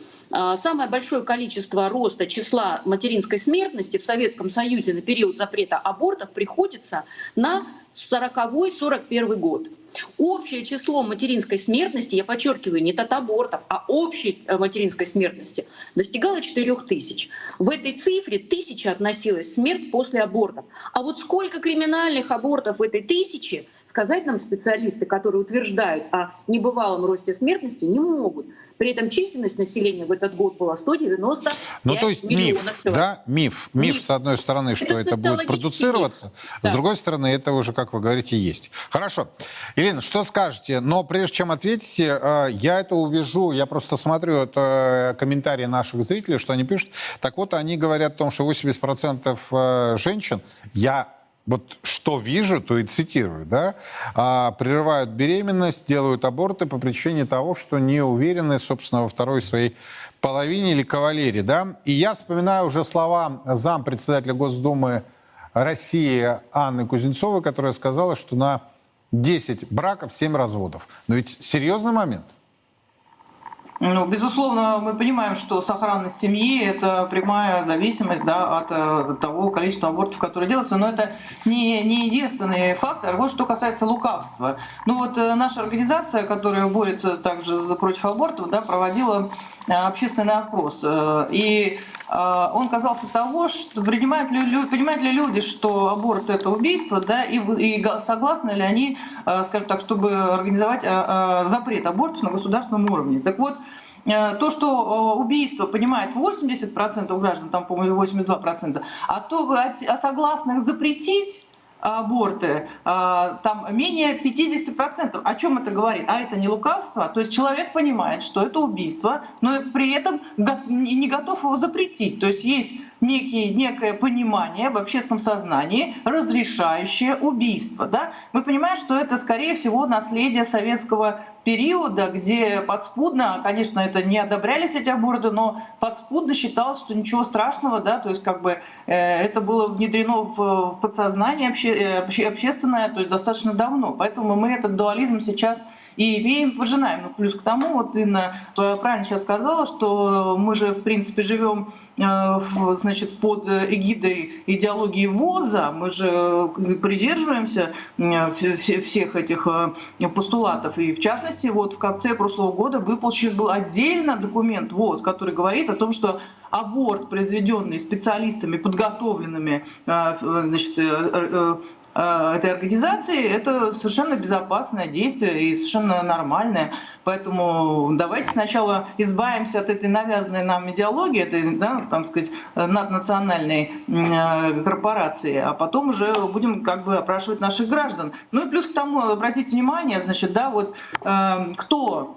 Самое большое количество роста числа материалов материнской смертности в Советском Союзе на период запрета абортов приходится на 40-41 год. Общее число материнской смертности, я подчеркиваю, не от абортов, а общей э, материнской смертности достигало 4 тысяч. В этой цифре тысяча относилась смерть после абортов. А вот сколько криминальных абортов в этой тысяче, сказать нам специалисты, которые утверждают о небывалом росте смертности, не могут. При этом численность населения в этот год была 190 Ну, то есть миф, да, миф. Миф, миф, с одной стороны, что это, это будет продуцироваться, да. с другой стороны, это уже, как вы говорите, есть. Хорошо. Ирина, что скажете? Но прежде чем ответите, э, я это увижу, я просто смотрю это комментарии наших зрителей, что они пишут. Так вот, они говорят о том, что 80% э, женщин, я вот что вижу, то и цитирую, да, а, прерывают беременность, делают аборты по причине того, что не уверены, собственно, во второй своей половине или кавалере, да. И я вспоминаю уже слова зампредседателя Госдумы России Анны Кузнецовой, которая сказала, что на 10 браков 7 разводов. Но ведь серьезный момент. Ну, безусловно, мы понимаем, что сохранность семьи – это прямая зависимость да, от, э, того количества абортов, которые делаются, но это не, не единственный фактор. Вот что касается лукавства. Ну вот э, наша организация, которая борется также против абортов, да, проводила э, общественный опрос. И он касался того, что принимают ли, понимают ли люди, что аборт это убийство, да, и, и согласны ли они, скажем так, чтобы организовать запрет абортов на государственном уровне. Так вот, Э, то, что э, убийство понимает 80% граждан, там, по-моему, 82%, а то а согласных запретить аборты, э, там менее 50%. О чем это говорит? А это не лукавство. То есть человек понимает, что это убийство, но при этом не готов его запретить. То есть есть некие, некое понимание в общественном сознании, разрешающее убийство. Да? Мы понимаем, что это, скорее всего, наследие советского периода, где подспудно, конечно, это не одобрялись эти аборты, но подспудно считалось, что ничего страшного, да, то есть как бы э, это было внедрено в, в подсознание обще, э, общественное, то есть достаточно давно. Поэтому мы этот дуализм сейчас и имеем, пожинаем. Ну, плюс к тому, вот Инна правильно сейчас сказала, что мы же, в принципе, живем Э, значит, под эгидой идеологии ВОЗа, мы же придерживаемся всех этих э, постулатов. И в частности, вот в конце прошлого года выпущен был отдельно документ ВОЗ, который говорит о том, что аборт, произведенный специалистами, подготовленными э, значит, этой организации, это совершенно безопасное действие и совершенно нормальное. Поэтому давайте сначала избавимся от этой навязанной нам идеологии, этой, да, там сказать, наднациональной э, корпорации, а потом уже будем как бы опрашивать наших граждан. Ну и плюс к тому, обратите внимание, значит, да, вот э, кто Э,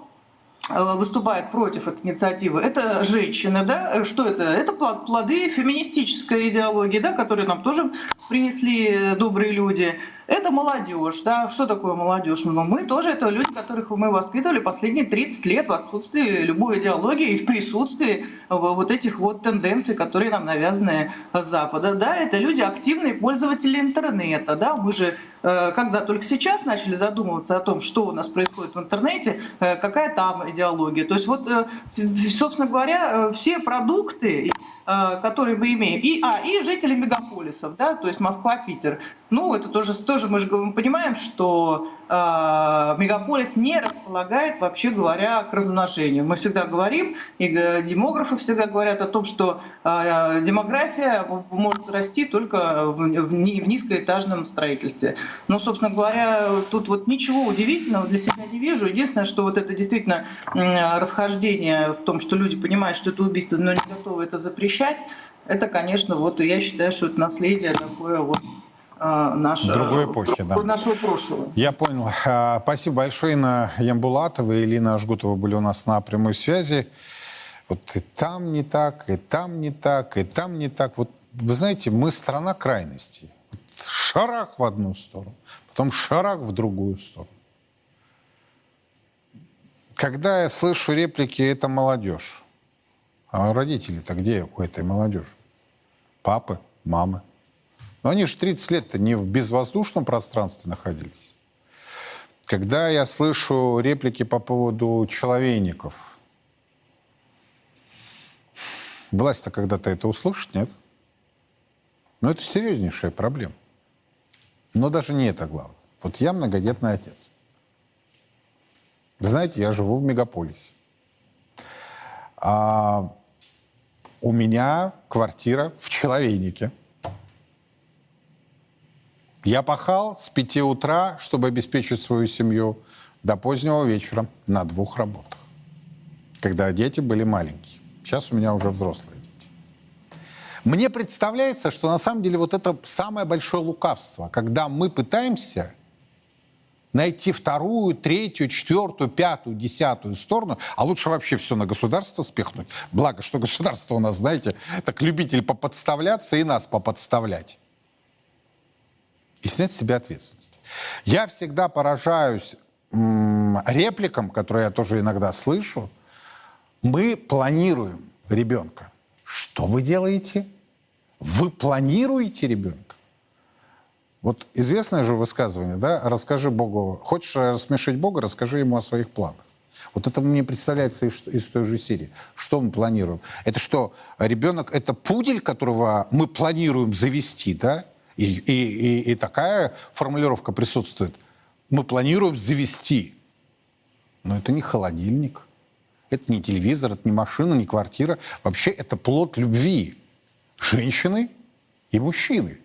выступает против этой инициативы, это женщины, да, что это? Это плоды феминистической идеологии, да, которые нам тоже принесли добрые люди. Это молодежь, да, что такое молодежь? Ну, мы тоже это люди, которых мы воспитывали последние 30 лет в отсутствии любой идеологии и в присутствии вот этих вот тенденций, которые нам навязаны с Запада. Да, это люди активные пользователи интернета, да, мы же Э, когда только сейчас начали задумываться о том, что у нас происходит в интернете, э, какая там идеология. То есть вот, э, собственно говоря, все продукты, которые мы имеем, и, а, и жители мегаполисов, да, то есть Москва, Питер, ну, это тоже, тоже мы же понимаем, что э, мегаполис не располагает, вообще говоря, к размножению. Мы всегда говорим, и демографы всегда говорят о том, что э, демография может расти только в, низкоэтажном строительстве. Но, собственно говоря, тут вот ничего удивительного для себя не вижу. Единственное, что вот это действительно э, расхождение в том, что люди понимают, что это убийство, но не готовы это запрещать, это, конечно, вот я считаю, что это наследие такое вот наша, другой эпохи, да. нашего прошлого. Я понял. А, спасибо большое. Инна Ямбулатова и Лина Ажгутова были у нас на прямой связи. Вот и там не так, и там не так, и там не так. Вот вы знаете, мы страна крайностей. шарах в одну сторону, потом шарах в другую сторону. Когда я слышу реплики «это молодежь», а родители-то где у этой молодежи? Папы, мамы. Но они же 30 лет-то не в безвоздушном пространстве находились. Когда я слышу реплики по поводу человейников, власть-то когда-то это услышит, нет? Но это серьезнейшая проблема. Но даже не это главное. Вот я многодетный отец. Вы знаете, я живу в мегаполисе. А, у меня квартира в Человейнике. Я пахал с 5 утра, чтобы обеспечить свою семью, до позднего вечера на двух работах, когда дети были маленькие. Сейчас у меня уже взрослые дети. Мне представляется, что на самом деле вот это самое большое лукавство, когда мы пытаемся найти вторую, третью, четвертую, пятую, десятую сторону, а лучше вообще все на государство спихнуть. Благо, что государство у нас, знаете, так любитель поподставляться и нас поподставлять. И снять с себя ответственность. Я всегда поражаюсь репликам, которые я тоже иногда слышу. Мы планируем ребенка. Что вы делаете? Вы планируете ребенка? Вот известное же высказывание, да, расскажи Богу, хочешь рассмешить Бога, расскажи ему о своих планах. Вот это мне представляется из, из той же серии. Что мы планируем? Это что, ребенок, это пудель, которого мы планируем завести, да? И, и, и, и такая формулировка присутствует. Мы планируем завести. Но это не холодильник, это не телевизор, это не машина, не квартира. Вообще это плод любви женщины и мужчины.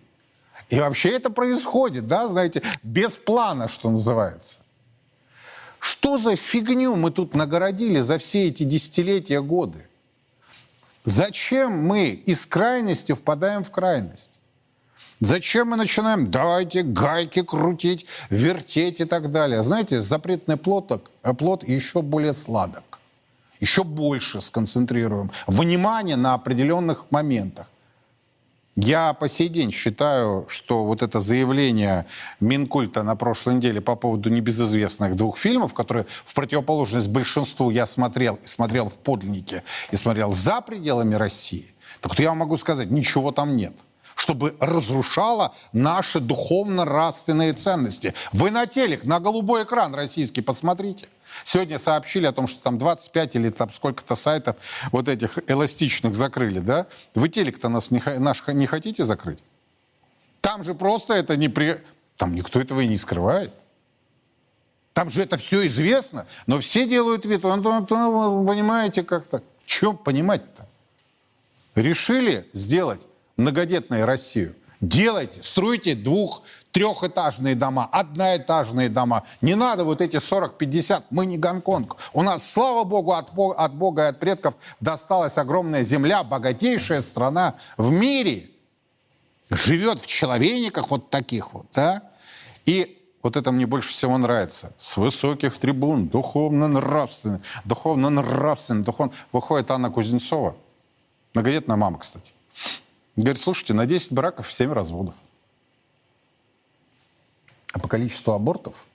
И вообще это происходит, да, знаете, без плана, что называется. Что за фигню мы тут нагородили за все эти десятилетия, годы? Зачем мы из крайности впадаем в крайность? Зачем мы начинаем, давайте гайки крутить, вертеть и так далее? Знаете, запретный плод, э, плод еще более сладок. Еще больше сконцентрируем внимание на определенных моментах. Я по сей день считаю, что вот это заявление Минкульта на прошлой неделе по поводу небезызвестных двух фильмов, которые в противоположность большинству я смотрел, и смотрел в подлиннике, и смотрел за пределами России, так вот я могу сказать, ничего там нет чтобы разрушало наши духовно-нравственные ценности. Вы на телек, на голубой экран российский посмотрите. Сегодня сообщили о том, что там 25 или там сколько-то сайтов вот этих эластичных закрыли, да? Вы телек-то нас не, наш не хотите закрыть? Там же просто это не при... Там никто этого и не скрывает. Там же это все известно, но все делают вид, ну, ну, ну, понимаете, как-то. Чем понимать-то? Решили сделать многодетную Россию. Делайте, стройте двух, трехэтажные дома, одноэтажные дома. Не надо вот эти 40-50, мы не Гонконг. У нас, слава богу, от, от Бога и от предков досталась огромная земля, богатейшая страна в мире. Живет в человейниках вот таких вот, да? И вот это мне больше всего нравится. С высоких трибун, духовно-нравственно, духовно-нравственно, духовно... Выходит Анна Кузнецова, многодетная мама, кстати. Говорит, слушайте, на 10 браков 7 разводов. А по количеству абортов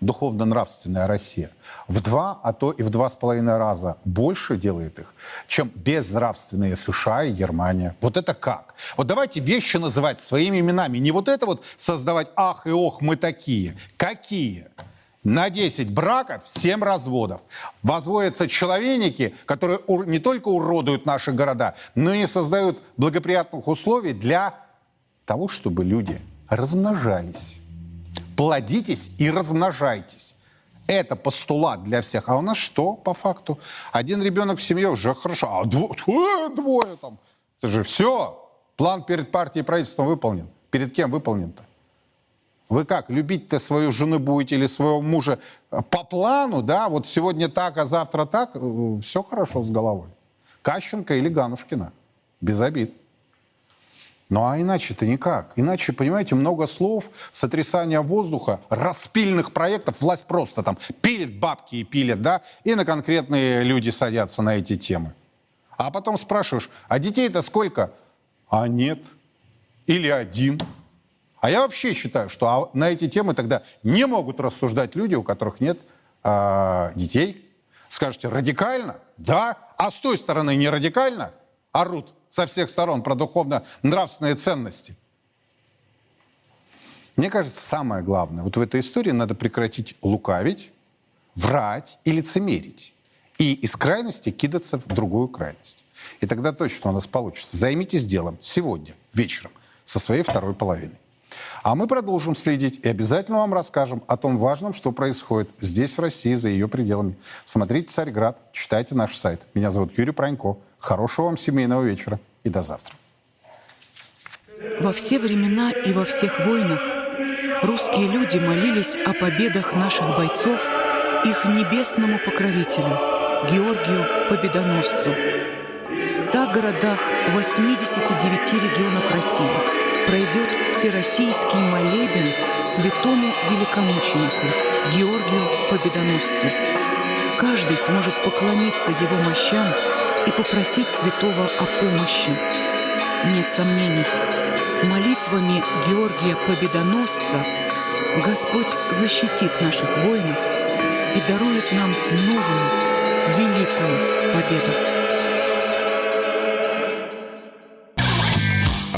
духовно-нравственная Россия в два, а то и в два с половиной раза больше делает их, чем безнравственные США и Германия. Вот это как? Вот давайте вещи называть своими именами. Не вот это вот создавать «ах и ох, мы такие». Какие? На 10 браков 7 разводов. Возводятся человеники, которые не только уродуют наши города, но и создают благоприятных условий для того, чтобы люди размножались. Плодитесь и размножайтесь. Это постулат для всех. А у нас что по факту? Один ребенок в семье уже хорошо, а двое, [laughs] двое там. Это же все. План перед партией и правительством выполнен. Перед кем выполнен-то? Вы как, любить-то свою жену будете или своего мужа по плану, да, вот сегодня так, а завтра так, э, все хорошо с головой. Кащенко или Ганушкина, без обид. Ну а иначе-то никак. Иначе, понимаете, много слов, сотрясания воздуха, распильных проектов, власть просто там пилит бабки и пилит, да, и на конкретные люди садятся на эти темы. А потом спрашиваешь, а детей-то сколько? А нет. Или один. А я вообще считаю, что а на эти темы тогда не могут рассуждать люди, у которых нет э, детей. Скажете, радикально? Да. А с той стороны не радикально? Орут со всех сторон про духовно-нравственные ценности. Мне кажется, самое главное, вот в этой истории надо прекратить лукавить, врать и лицемерить. И из крайности кидаться в другую крайность. И тогда точно у нас получится. Займитесь делом сегодня, вечером, со своей второй половиной. А мы продолжим следить и обязательно вам расскажем о том важном, что происходит здесь, в России, за ее пределами. Смотрите «Царьград», читайте наш сайт. Меня зовут Юрий Пронько. Хорошего вам семейного вечера и до завтра. Во все времена и во всех войнах русские люди молились о победах наших бойцов их небесному покровителю, Георгию Победоносцу. В 100 городах 89 регионов России пройдет всероссийский молебен святому великомученику Георгию Победоносцу. Каждый сможет поклониться его мощам и попросить святого о помощи. Нет сомнений, молитвами Георгия Победоносца Господь защитит наших воинов и дарует нам новую, великую победу.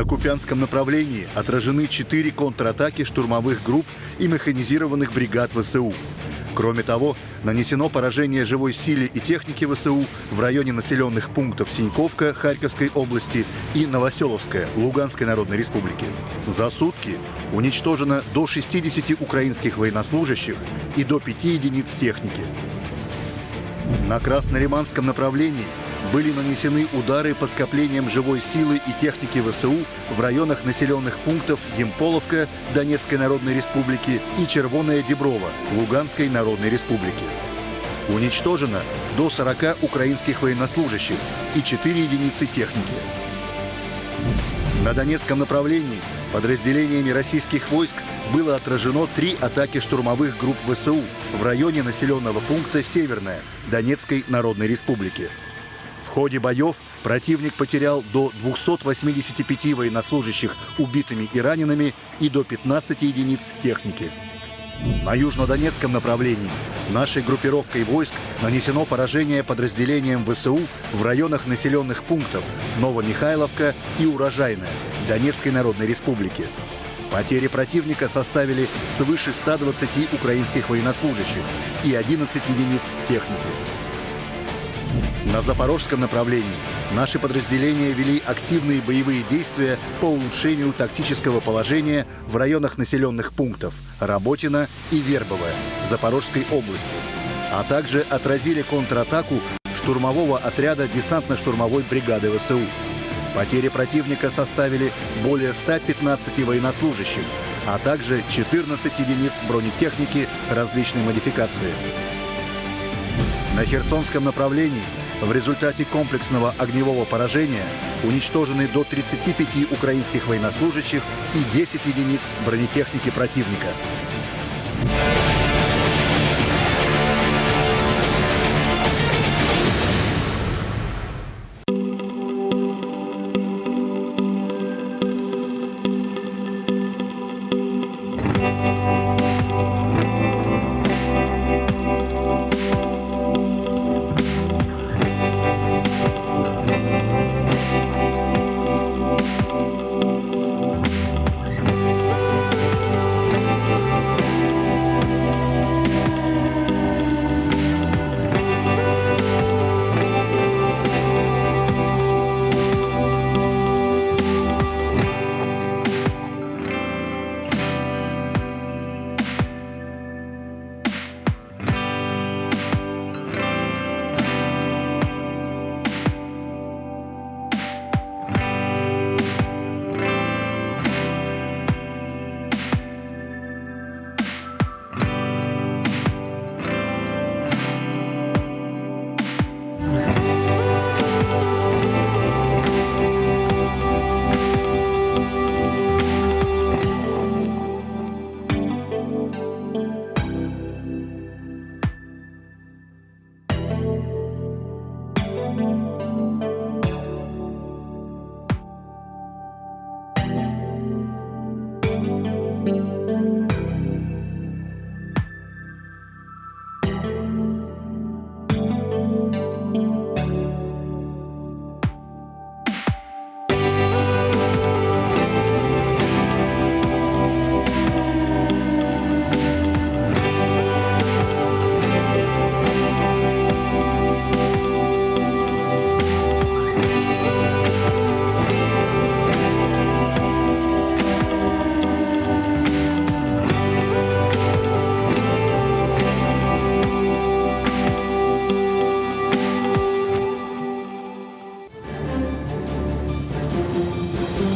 На Купянском направлении отражены четыре контратаки штурмовых групп и механизированных бригад ВСУ. Кроме того, нанесено поражение живой силе и технике ВСУ в районе населенных пунктов Синьковка Харьковской области и Новоселовская Луганской Народной Республики. За сутки уничтожено до 60 украинских военнослужащих и до 5 единиц техники. На Краснолиманском направлении были нанесены удары по скоплениям живой силы и техники ВСУ в районах населенных пунктов Емполовка Донецкой Народной Республики и Червоная Деброва Луганской Народной Республики. Уничтожено до 40 украинских военнослужащих и 4 единицы техники. На Донецком направлении подразделениями российских войск было отражено три атаки штурмовых групп ВСУ в районе населенного пункта Северная Донецкой Народной Республики. В ходе боев противник потерял до 285 военнослужащих убитыми и ранеными и до 15 единиц техники. На южнодонецком направлении нашей группировкой войск нанесено поражение подразделениям ВСУ в районах населенных пунктов Новомихайловка и Урожайная Донецкой Народной Республики. Потери противника составили свыше 120 украинских военнослужащих и 11 единиц техники. На запорожском направлении наши подразделения вели активные боевые действия по улучшению тактического положения в районах населенных пунктов Работина и Вербовая Запорожской области, а также отразили контратаку штурмового отряда десантно-штурмовой бригады ВСУ. Потери противника составили более 115 военнослужащих, а также 14 единиц бронетехники различной модификации. На Херсонском направлении в результате комплексного огневого поражения уничтожены до 35 украинских военнослужащих и 10 единиц бронетехники противника.